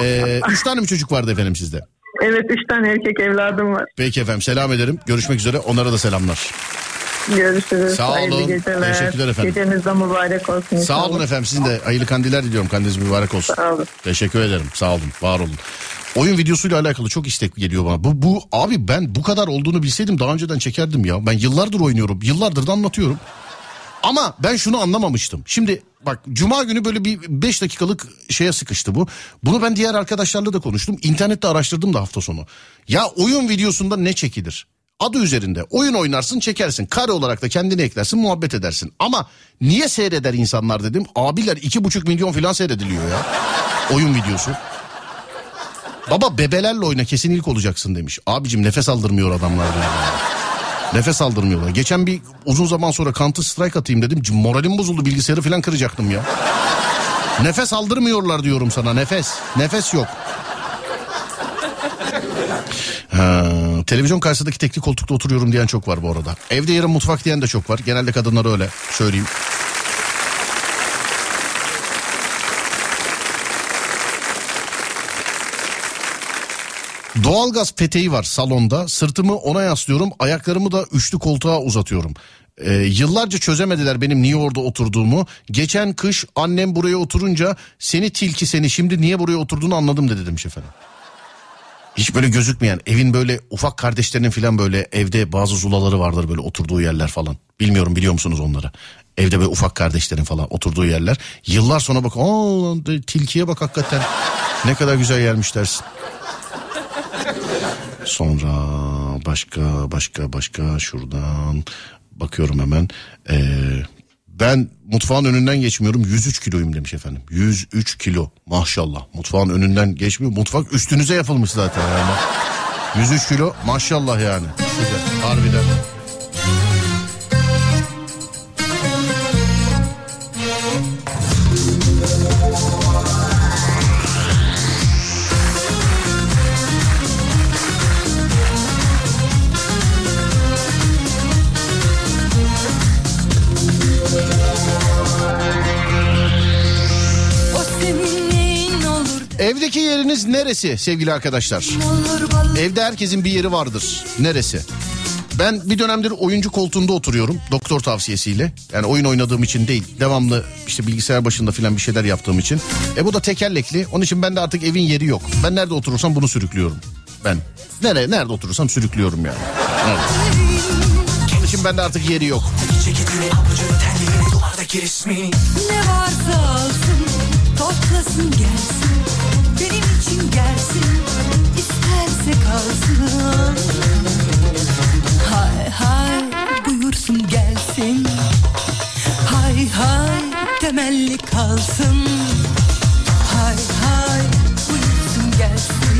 Speaker 1: Ee, üç tane mi çocuk vardı efendim sizde?
Speaker 9: evet üç tane erkek evladım var.
Speaker 1: Peki efendim selam ederim. Görüşmek üzere. Onlara da selamlar.
Speaker 9: Görüşürüz.
Speaker 1: Sağ
Speaker 9: Hayırlı
Speaker 1: olun.
Speaker 9: geceler.
Speaker 1: Teşekkürler efendim.
Speaker 9: Geceniz de mübarek olsun.
Speaker 1: Sağ olun efendim. Sizin de hayırlı kandiller diliyorum. Kandiliniz mübarek olsun.
Speaker 9: Sağ olun.
Speaker 1: Teşekkür ederim. Sağ olun. Var olun. Oyun videosuyla alakalı çok istek geliyor bana. Bu, bu abi ben bu kadar olduğunu bilseydim daha önceden çekerdim ya. Ben yıllardır oynuyorum. Yıllardır da anlatıyorum. Ama ben şunu anlamamıştım. Şimdi bak cuma günü böyle bir 5 dakikalık şeye sıkıştı bu. Bunu ben diğer arkadaşlarla da konuştum. İnternette araştırdım da hafta sonu. Ya oyun videosunda ne çekilir? Adı üzerinde oyun oynarsın çekersin. Kare olarak da kendini eklersin muhabbet edersin. Ama niye seyreder insanlar dedim. Abiler iki buçuk milyon falan seyrediliyor ya. Oyun videosu. Baba bebelerle oyna kesin ilk olacaksın demiş. Abicim nefes aldırmıyor adamlar. Nefes aldırmıyorlar. Geçen bir uzun zaman sonra Counter Strike atayım dedim. Moralim bozuldu bilgisayarı falan kıracaktım ya. nefes aldırmıyorlar diyorum sana nefes. Nefes yok. Ha, televizyon karşısındaki tekli koltukta oturuyorum diyen çok var bu arada. Evde yerim mutfak diyen de çok var. Genelde kadınlar öyle söyleyeyim. Doğalgaz peteği var salonda. Sırtımı ona yaslıyorum. Ayaklarımı da üçlü koltuğa uzatıyorum. Ee, yıllarca çözemediler benim niye orada oturduğumu. Geçen kış annem buraya oturunca seni tilki seni şimdi niye buraya oturduğunu anladım dedi demiş efendim. Hiç böyle gözükmeyen evin böyle ufak kardeşlerinin falan böyle evde bazı zulaları vardır böyle oturduğu yerler falan. Bilmiyorum biliyor musunuz onları? Evde böyle ufak kardeşlerin falan oturduğu yerler. Yıllar sonra bak aa tilkiye bak hakikaten ne kadar güzel yermiş dersin. Sonra başka başka başka şuradan bakıyorum hemen. Ee, ben mutfağın önünden geçmiyorum 103 kiloyum demiş efendim. 103 kilo maşallah mutfağın önünden geçmiyor. Mutfak üstünüze yapılmış zaten yani. 103 kilo maşallah yani. Güzel harbiden. Evdeki yeriniz neresi sevgili arkadaşlar? Evde herkesin bir yeri vardır. Neresi? Ben bir dönemdir oyuncu koltuğunda oturuyorum doktor tavsiyesiyle. Yani oyun oynadığım için değil. Devamlı işte bilgisayar başında filan bir şeyler yaptığım için. E bu da tekerlekli. Onun için bende artık evin yeri yok. Ben nerede oturursam bunu sürüklüyorum. Ben nereye nerede oturursam sürüklüyorum yani. Nerede? Onun için bende artık yeri yok.
Speaker 3: Ne varsa alsın Toplasın gelsin için gelsin isterse kalsın. Hay hay buyursun gelsin. Hay hay temelli kalsın. Hay hay buyursun gelsin.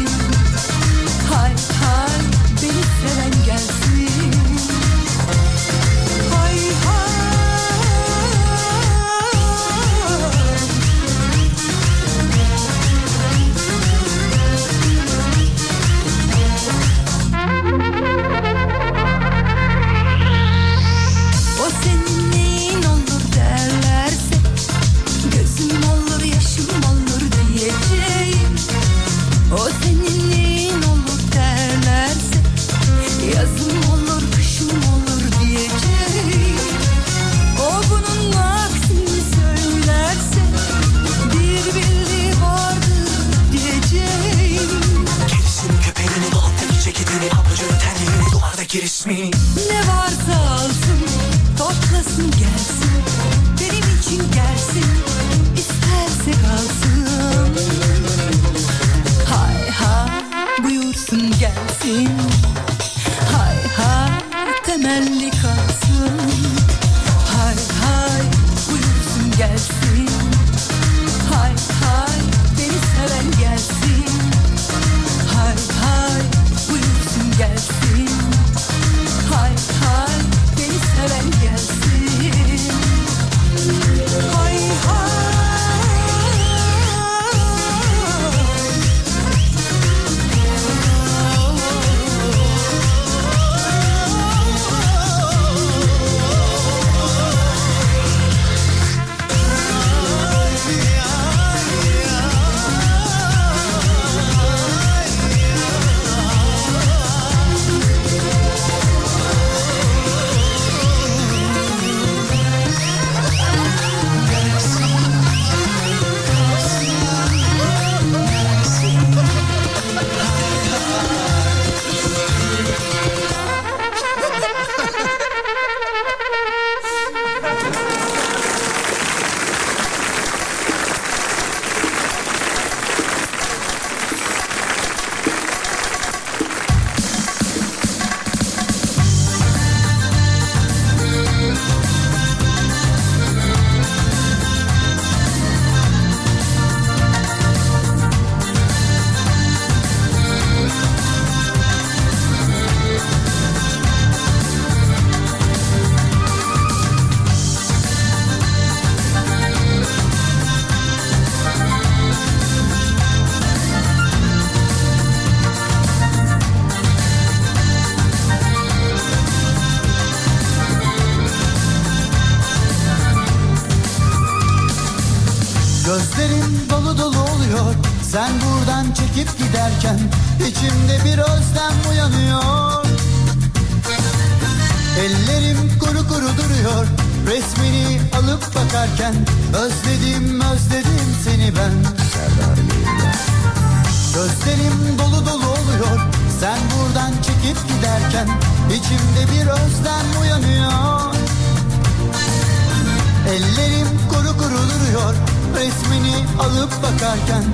Speaker 10: alıp bakarken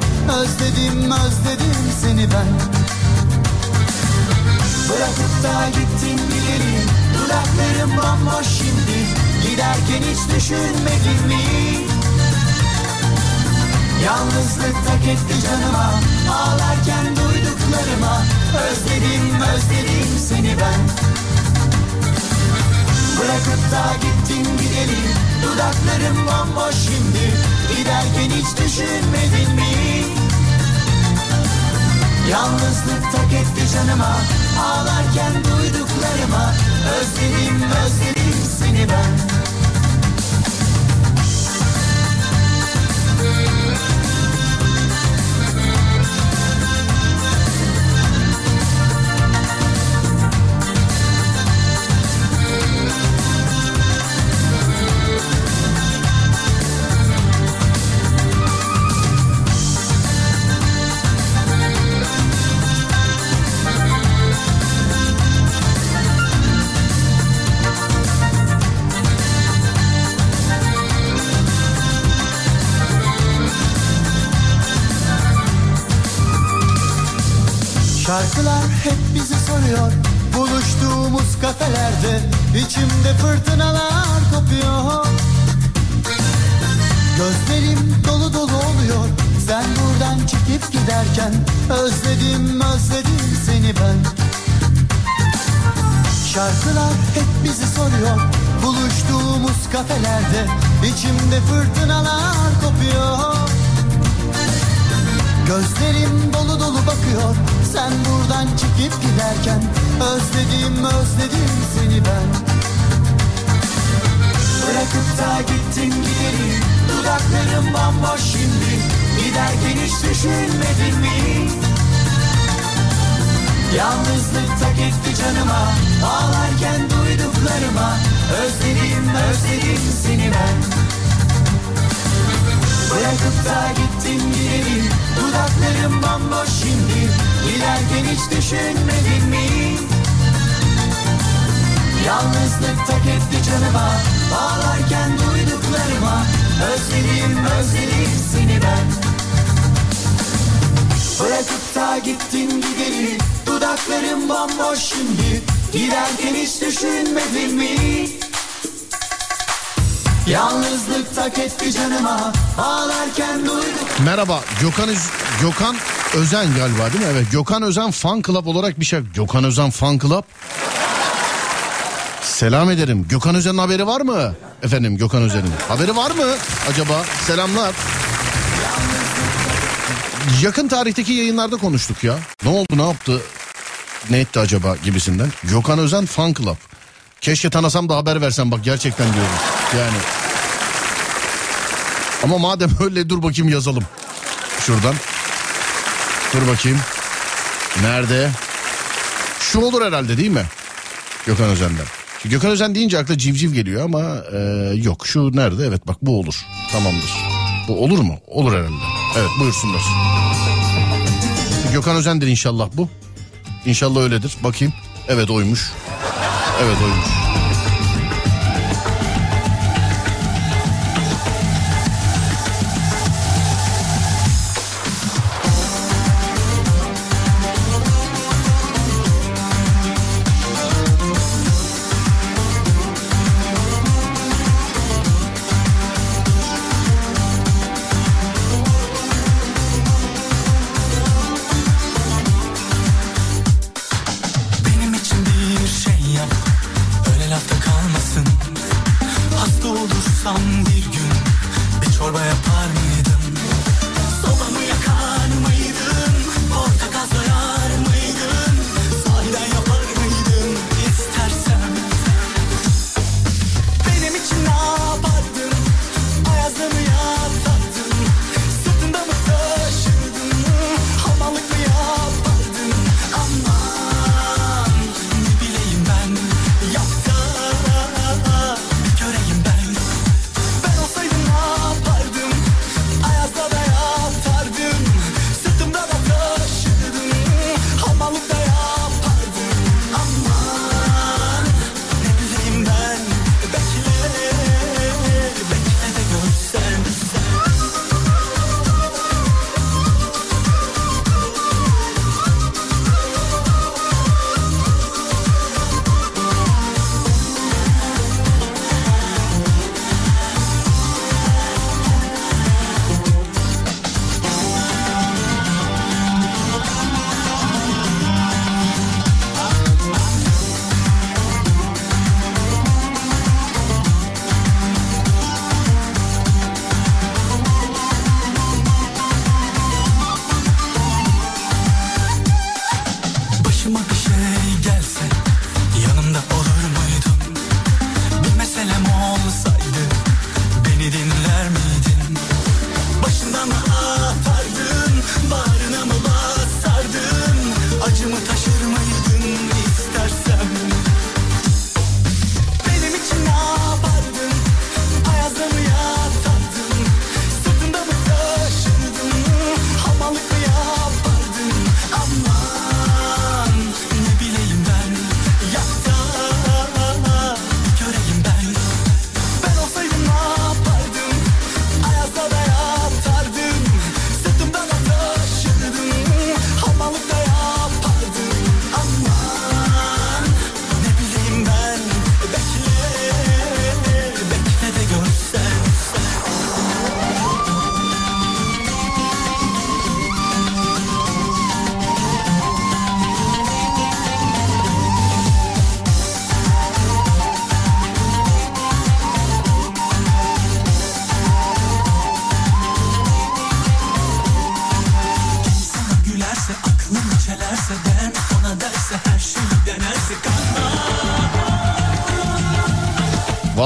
Speaker 10: Özledim özledim seni ben. Bırakıp da gittin bilelim Dudaklarım bomboş şimdi. Giderken hiç düşünmedin mi? Yalnızlık tak etti canıma Ağlarken duyduklarıma. Özledim özledim seni ben. Bırakıp da gittin gidelim Dudaklarım bomboş şimdi. Giderken hiç düşünmedin mi? Yalnızlık tak etti canıma. Ağlarken duyduklarıma. Özledim özledim seni ben. Şarkılar hep bizi soruyor. Buluştuğumuz kafelerde içimde fırtınalar kopuyor. Gözlerim dolu dolu oluyor. Sen buradan çekip giderken Özledim özledim seni ben. Şarkılar hep bizi soruyor. Buluştuğumuz kafelerde içimde fırtınalar kopuyor. Gözlerim dolu dolu bakıyor. Sen buradan çekip giderken Özledim özledim seni ben. Bırakıp da gittin geri Dudaklarım bomboş şimdi. Giderken hiç düşünmedin mi? Yalnızlık tak etti canıma Ağlarken duyduklarıma. Özledim özledim seni ben. Bırakıp da gittin geri Dudaklarım bomboş şimdi Giderken hiç düşünmedin mi? Yalnızlık tak etti canıma Ağlarken duyduklarıma Özledim özledim seni ben Bırakıp da gittin gideri Dudaklarım bomboş şimdi Giderken hiç düşünmedin mi? Yalnızlık tak etti canıma Ağlarken duyduk
Speaker 1: Merhaba Gökhan, Öz- Gökhan Özen galiba değil mi? Evet Gökhan Özen Fan Club olarak bir şey. Gökhan Özen Fan Club. Selam ederim. Gökhan Özen'in haberi var mı? Efendim Gökhan Özen'in. Haberi var mı acaba? Selamlar. Yakın tarihteki yayınlarda konuştuk ya. Ne oldu ne yaptı? Ne etti acaba gibisinden. Gökhan Özen Fan Club. Keşke tanısam da haber versem bak gerçekten diyorum. Yani. Ama madem öyle dur bakayım yazalım. Şuradan. Dur bakayım. Nerede? Şu olur herhalde değil mi? Gökhan Özen'den. Şimdi Gökhan Özen deyince akla civciv geliyor ama e, yok. Şu nerede? Evet bak bu olur. Tamamdır. Bu olur mu? Olur herhalde. Evet buyursunlar. Gökhan Özen'dir inşallah bu. İnşallah öyledir. Bakayım. Evet oymuş. Evet oymuş.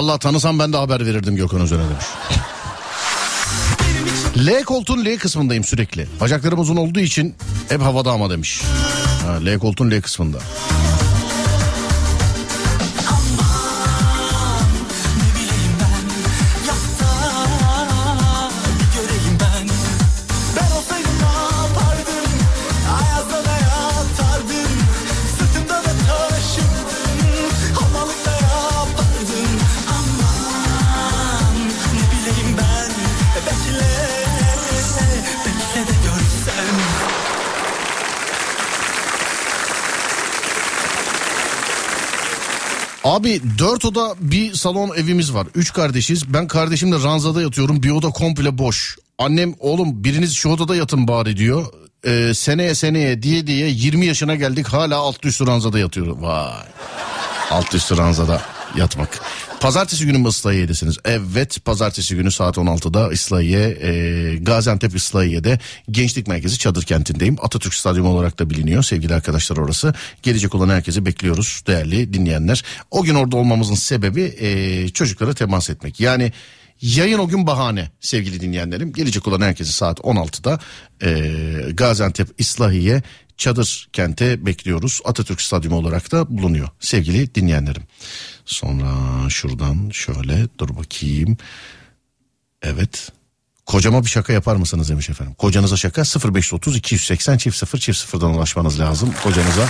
Speaker 1: Vallahi tanısam ben de haber verirdim Gökhan Özen'e demiş. L koltuğun L kısmındayım sürekli. Bacaklarım uzun olduğu için hep havada ama demiş. Ha, L koltuğun L kısmında. Dört oda bir salon evimiz var. Üç kardeşiz. Ben kardeşimle ranzada yatıyorum. Bir oda komple boş. Annem oğlum biriniz şu odada yatın bari diyor. Ee, seneye seneye diye diye 20 yaşına geldik hala alt üstü ranzada yatıyor. Vay. Alt üstü ranzada yatmak. Pazartesi günü mü Islahiye'desiniz? Evet pazartesi günü saat 16'da Islahiye, e, Gaziantep Islahiye'de Gençlik Merkezi Çadır Kenti'ndeyim. Atatürk Stadyumu olarak da biliniyor sevgili arkadaşlar orası. Gelecek olan herkesi bekliyoruz değerli dinleyenler. O gün orada olmamızın sebebi e, çocuklara temas etmek. Yani Yayın o gün bahane sevgili dinleyenlerim. Gelecek olan herkesi saat 16'da e, Gaziantep İslahiye Çadır Kent'e bekliyoruz. Atatürk Stadyumu olarak da bulunuyor sevgili dinleyenlerim. Sonra şuradan şöyle dur bakayım. Evet. Kocama bir şaka yapar mısınız demiş efendim. Kocanıza şaka 0530 280 çift 0 çift 0'dan ulaşmanız lazım. Kocanıza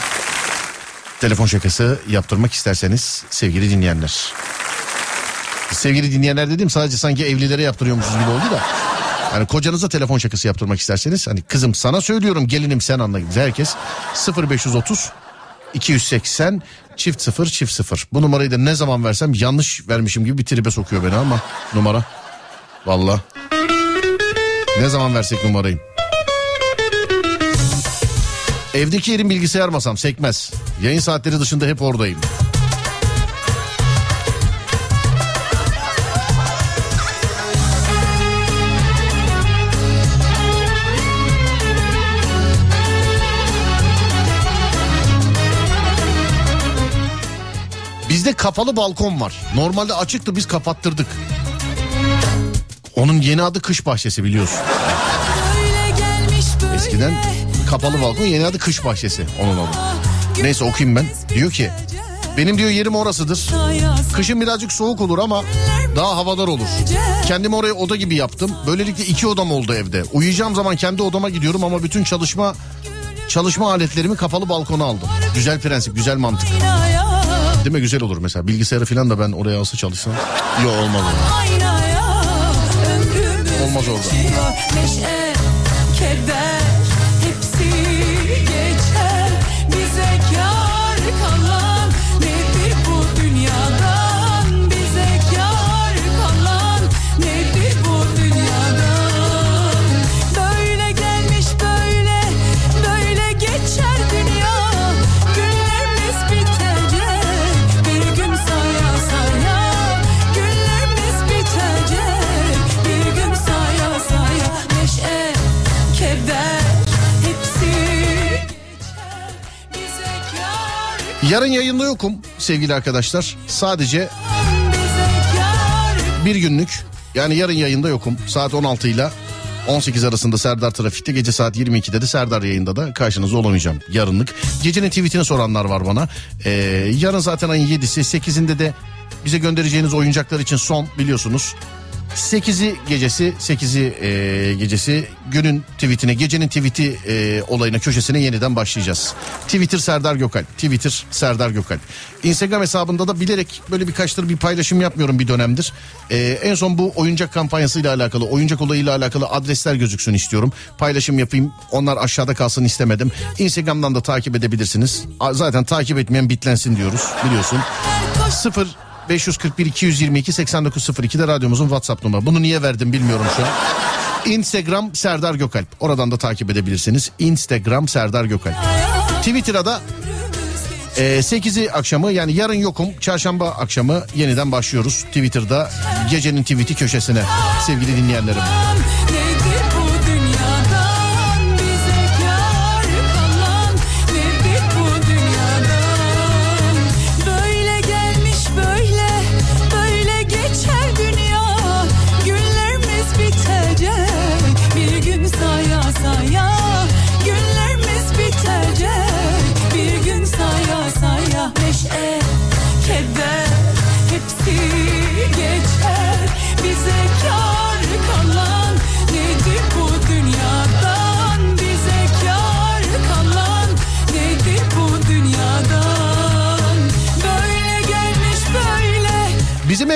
Speaker 1: telefon şakası yaptırmak isterseniz sevgili dinleyenler. Sevgili dinleyenler dedim sadece sanki evlilere yaptırıyormuşuz gibi oldu da. Yani kocanıza telefon şakası yaptırmak isterseniz hani kızım sana söylüyorum gelinim sen anla herkes 0530 280 çift 0 çift 0. Bu numarayı da ne zaman versem yanlış vermişim gibi bir tribe sokuyor beni ama numara. Valla. Ne zaman versek numarayı? Evdeki yerim bilgisayar masam sekmez. Yayın saatleri dışında hep oradayım. Bizde kapalı balkon var. Normalde açıktı biz kapattırdık. Onun yeni adı kış bahçesi biliyorsun. Eskiden kapalı balkon yeni adı kış bahçesi onun adı. Neyse okuyayım ben. Diyor ki benim diyor yerim orasıdır. Kışın birazcık soğuk olur ama daha havadar olur. Kendimi oraya oda gibi yaptım. Böylelikle iki odam oldu evde. Uyuyacağım zaman kendi odama gidiyorum ama bütün çalışma çalışma aletlerimi kapalı balkona aldım. Güzel prensip, güzel mantık. Değil mi güzel olur mesela bilgisayarı falan da ben oraya alsa çalışsam. Yok olmaz. Olmaz orada. Yarın yayında yokum sevgili arkadaşlar. Sadece bir günlük yani yarın yayında yokum. Saat 16 ile 18 arasında Serdar Trafik'te gece saat 22'de de Serdar yayında da karşınızda olamayacağım yarınlık. Gecenin tweetini soranlar var bana. Ee, yarın zaten ayın 7'si 8'inde de bize göndereceğiniz oyuncaklar için son biliyorsunuz. 8'i gecesi 8'i e, gecesi günün tweetine gecenin tweeti e, olayına köşesine yeniden başlayacağız. Twitter Serdar Gökalp. Twitter Serdar Gökalp. Instagram hesabında da bilerek böyle birkaçtır bir paylaşım yapmıyorum bir dönemdir. E, en son bu oyuncak kampanyasıyla alakalı oyuncak olayıyla alakalı adresler gözüksün istiyorum. Paylaşım yapayım onlar aşağıda kalsın istemedim. Instagram'dan da takip edebilirsiniz. Zaten takip etmeyen bitlensin diyoruz biliyorsun. 0 541 222 8902 de radyomuzun WhatsApp numarası. Bunu niye verdim bilmiyorum şu an. Instagram Serdar Gökalp. Oradan da takip edebilirsiniz. Instagram Serdar Gökalp. Twitter'a da e, 8'i akşamı yani yarın yokum. Çarşamba akşamı yeniden başlıyoruz. Twitter'da gecenin tweet'i köşesine sevgili dinleyenlerim.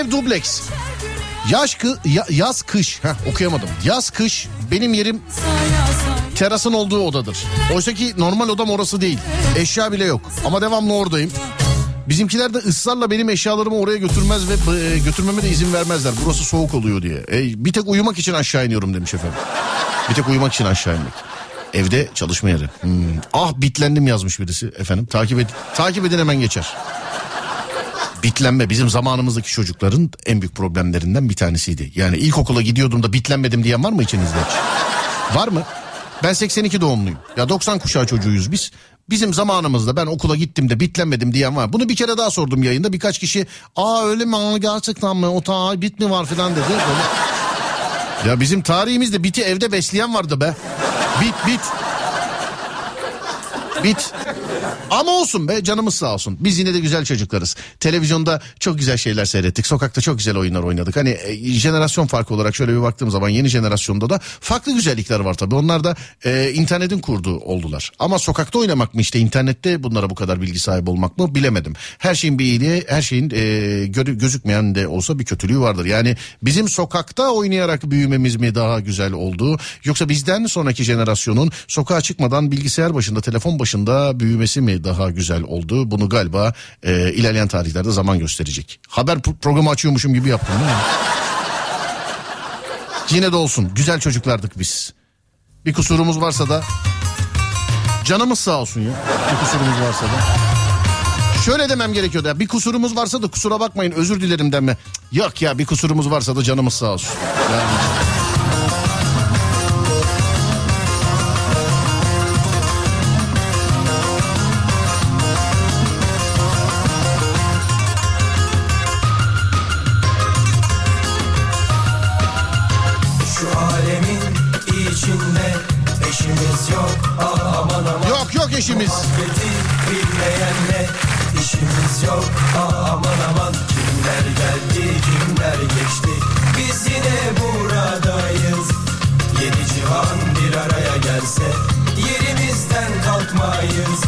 Speaker 1: Ev dubleks. Yaş kı, ya- yaz kış. Heh, okuyamadım. Yaz kış benim yerim terasın olduğu odadır. Oysa ki normal odam orası değil. Eşya bile yok. Ama devamlı oradayım. Bizimkiler de ısrarla benim eşyalarımı oraya götürmez ve e, götürmeme de izin vermezler. Burası soğuk oluyor diye. E, bir tek uyumak için aşağı iniyorum demiş efendim. Bir tek uyumak için aşağı inmek. Evde çalışma yeri. Hmm. Ah bitlendim yazmış birisi efendim. Takip, ed takip edin hemen geçer. Bitlenme bizim zamanımızdaki çocukların en büyük problemlerinden bir tanesiydi. Yani ilkokula gidiyordum da bitlenmedim diyen var mı içinizde? Var mı? Ben 82 doğumluyum. Ya 90 kuşağı çocuğuyuz biz. Bizim zamanımızda ben okula gittim de bitlenmedim diyen var. Bunu bir kere daha sordum yayında. Birkaç kişi aa öyle mi aa, gerçekten mi o ta bit mi var falan dedi. Ya bizim tarihimizde biti evde besleyen vardı be. Bit bit. Bit. Ama olsun be canımız sağ olsun. Biz yine de güzel çocuklarız. Televizyonda çok güzel şeyler seyrettik. Sokakta çok güzel oyunlar oynadık. Hani e, jenerasyon farkı olarak şöyle bir baktığım zaman yeni jenerasyonda da farklı güzellikler var tabii. Onlar da e, internetin kurduğu oldular. Ama sokakta oynamak mı işte internette bunlara bu kadar bilgi sahibi olmak mı bilemedim. Her şeyin bir iyiliği her şeyin e, gö- gözükmeyen de olsa bir kötülüğü vardır. Yani bizim sokakta oynayarak büyümemiz mi daha güzel oldu? Yoksa bizden sonraki jenerasyonun sokağa çıkmadan bilgisayar başında telefon başında büyümesi mi daha güzel oldu? Bunu galiba e, ilerleyen tarihlerde zaman gösterecek. Haber pro- programı açıyormuşum gibi yaptım değil mi? Yine de olsun güzel çocuklardık biz. Bir kusurumuz varsa da canımız sağ olsun ya. Bir kusurumuz varsa da. Şöyle demem gerekiyordu ya bir kusurumuz varsa da kusura bakmayın özür dilerim deme. Yok ya bir kusurumuz varsa da canımız sağ olsun. Yani...
Speaker 11: eşimiz. İşimiz yok aman aman Kimler geldi kimler geçti Biz yine buradayız Yedi cihan bir araya gelse Yerimizden kalkmayız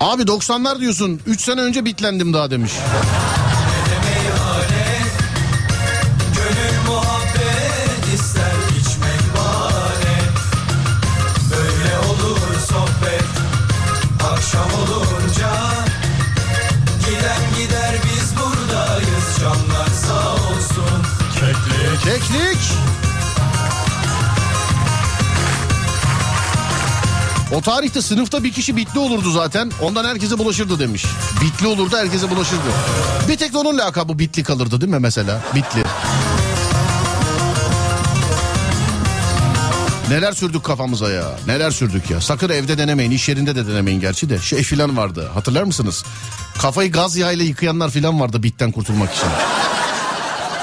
Speaker 1: Abi 90'lar diyorsun 3 sene önce bitlendim daha demiş. O tarihte sınıfta bir kişi bitli olurdu zaten. Ondan herkese bulaşırdı demiş. Bitli olurdu herkese bulaşırdı. Bir tek onun lakabı bitli kalırdı değil mi mesela? Bitli. Neler sürdük kafamıza ya. Neler sürdük ya. Sakın evde denemeyin. iş yerinde de denemeyin gerçi de. Şey filan vardı. Hatırlar mısınız? Kafayı gaz yağıyla yıkayanlar filan vardı bitten kurtulmak için.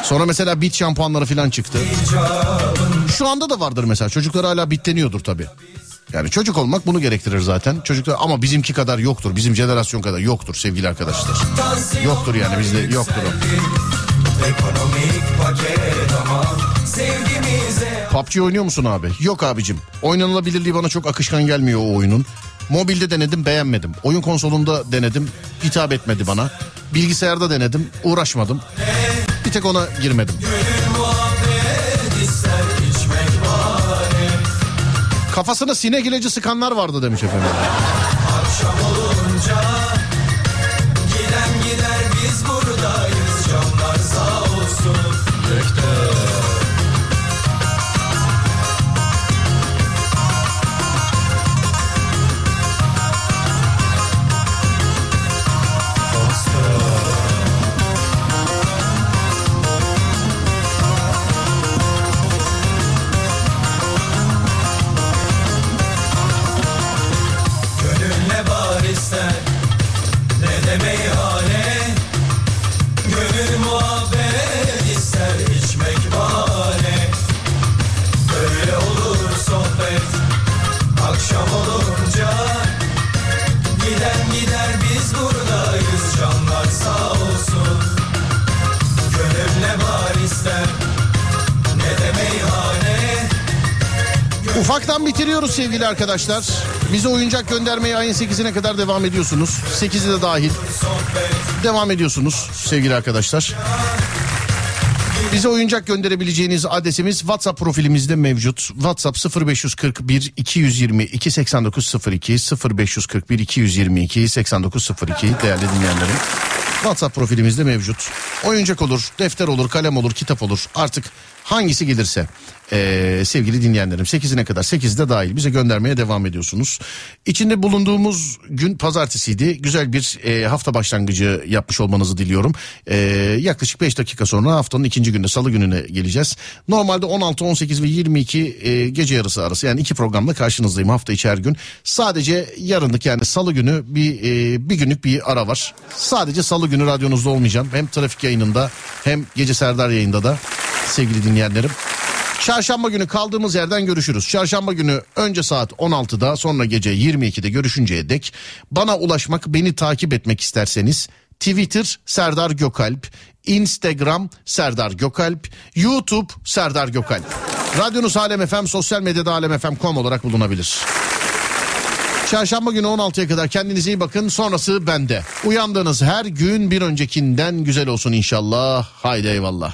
Speaker 1: Sonra mesela bit şampuanları filan çıktı. Şu anda da vardır mesela. Çocuklar hala bitleniyordur tabii. Yani çocuk olmak bunu gerektirir zaten. Çocuklar ama bizimki kadar yoktur. Bizim jenerasyon kadar yoktur sevgili arkadaşlar. Yoktur yani bizde yoktur o. PUBG oynuyor musun abi? Yok abicim. Oynanılabilirliği bana çok akışkan gelmiyor o oyunun. Mobilde denedim beğenmedim. Oyun konsolunda denedim hitap etmedi bana. Bilgisayarda denedim uğraşmadım. Bir tek ona girmedim.
Speaker 11: muhabbet
Speaker 1: Kafasına sinek ilacı sıkanlar vardı demiş efendim.
Speaker 11: Akşam olunca
Speaker 1: Sevgili arkadaşlar. Bize oyuncak göndermeye ayın 8'ine kadar devam ediyorsunuz. 8'i de dahil. Devam ediyorsunuz sevgili arkadaşlar. Bize oyuncak gönderebileceğiniz adresimiz WhatsApp profilimizde mevcut. WhatsApp 0541 222 8902 0541 222 8902 değerli dinleyenlerim. WhatsApp profilimizde mevcut. Oyuncak olur, defter olur, kalem olur, kitap olur. Artık hangisi gelirse ee, sevgili dinleyenlerim 8'ine kadar 8'de dahil bize göndermeye devam ediyorsunuz. İçinde bulunduğumuz gün pazartesiydi. Güzel bir e, hafta başlangıcı yapmış olmanızı diliyorum. E, yaklaşık 5 dakika sonra haftanın ikinci günde salı gününe geleceğiz. Normalde 16, 18 ve 22 e, gece yarısı arası yani iki programla karşınızdayım hafta içi her gün. Sadece yarınlık yani salı günü bir e, bir günlük bir ara var. Sadece salı günü radyonuzda olmayacağım. Hem trafik yayınında hem gece Serdar yayında da sevgili dinleyenlerim. Çarşamba günü kaldığımız yerden görüşürüz. Çarşamba günü önce saat 16'da sonra gece 22'de görüşünceye dek bana ulaşmak, beni takip etmek isterseniz Twitter Serdar Gökalp, Instagram Serdar Gökalp, YouTube Serdar Gökalp. Radyonuz Alem FM, sosyal medyada alemfm.com olarak bulunabilir. Çarşamba günü 16'ya kadar kendinize iyi bakın. Sonrası bende. Uyandığınız her gün bir öncekinden güzel olsun inşallah. Haydi eyvallah.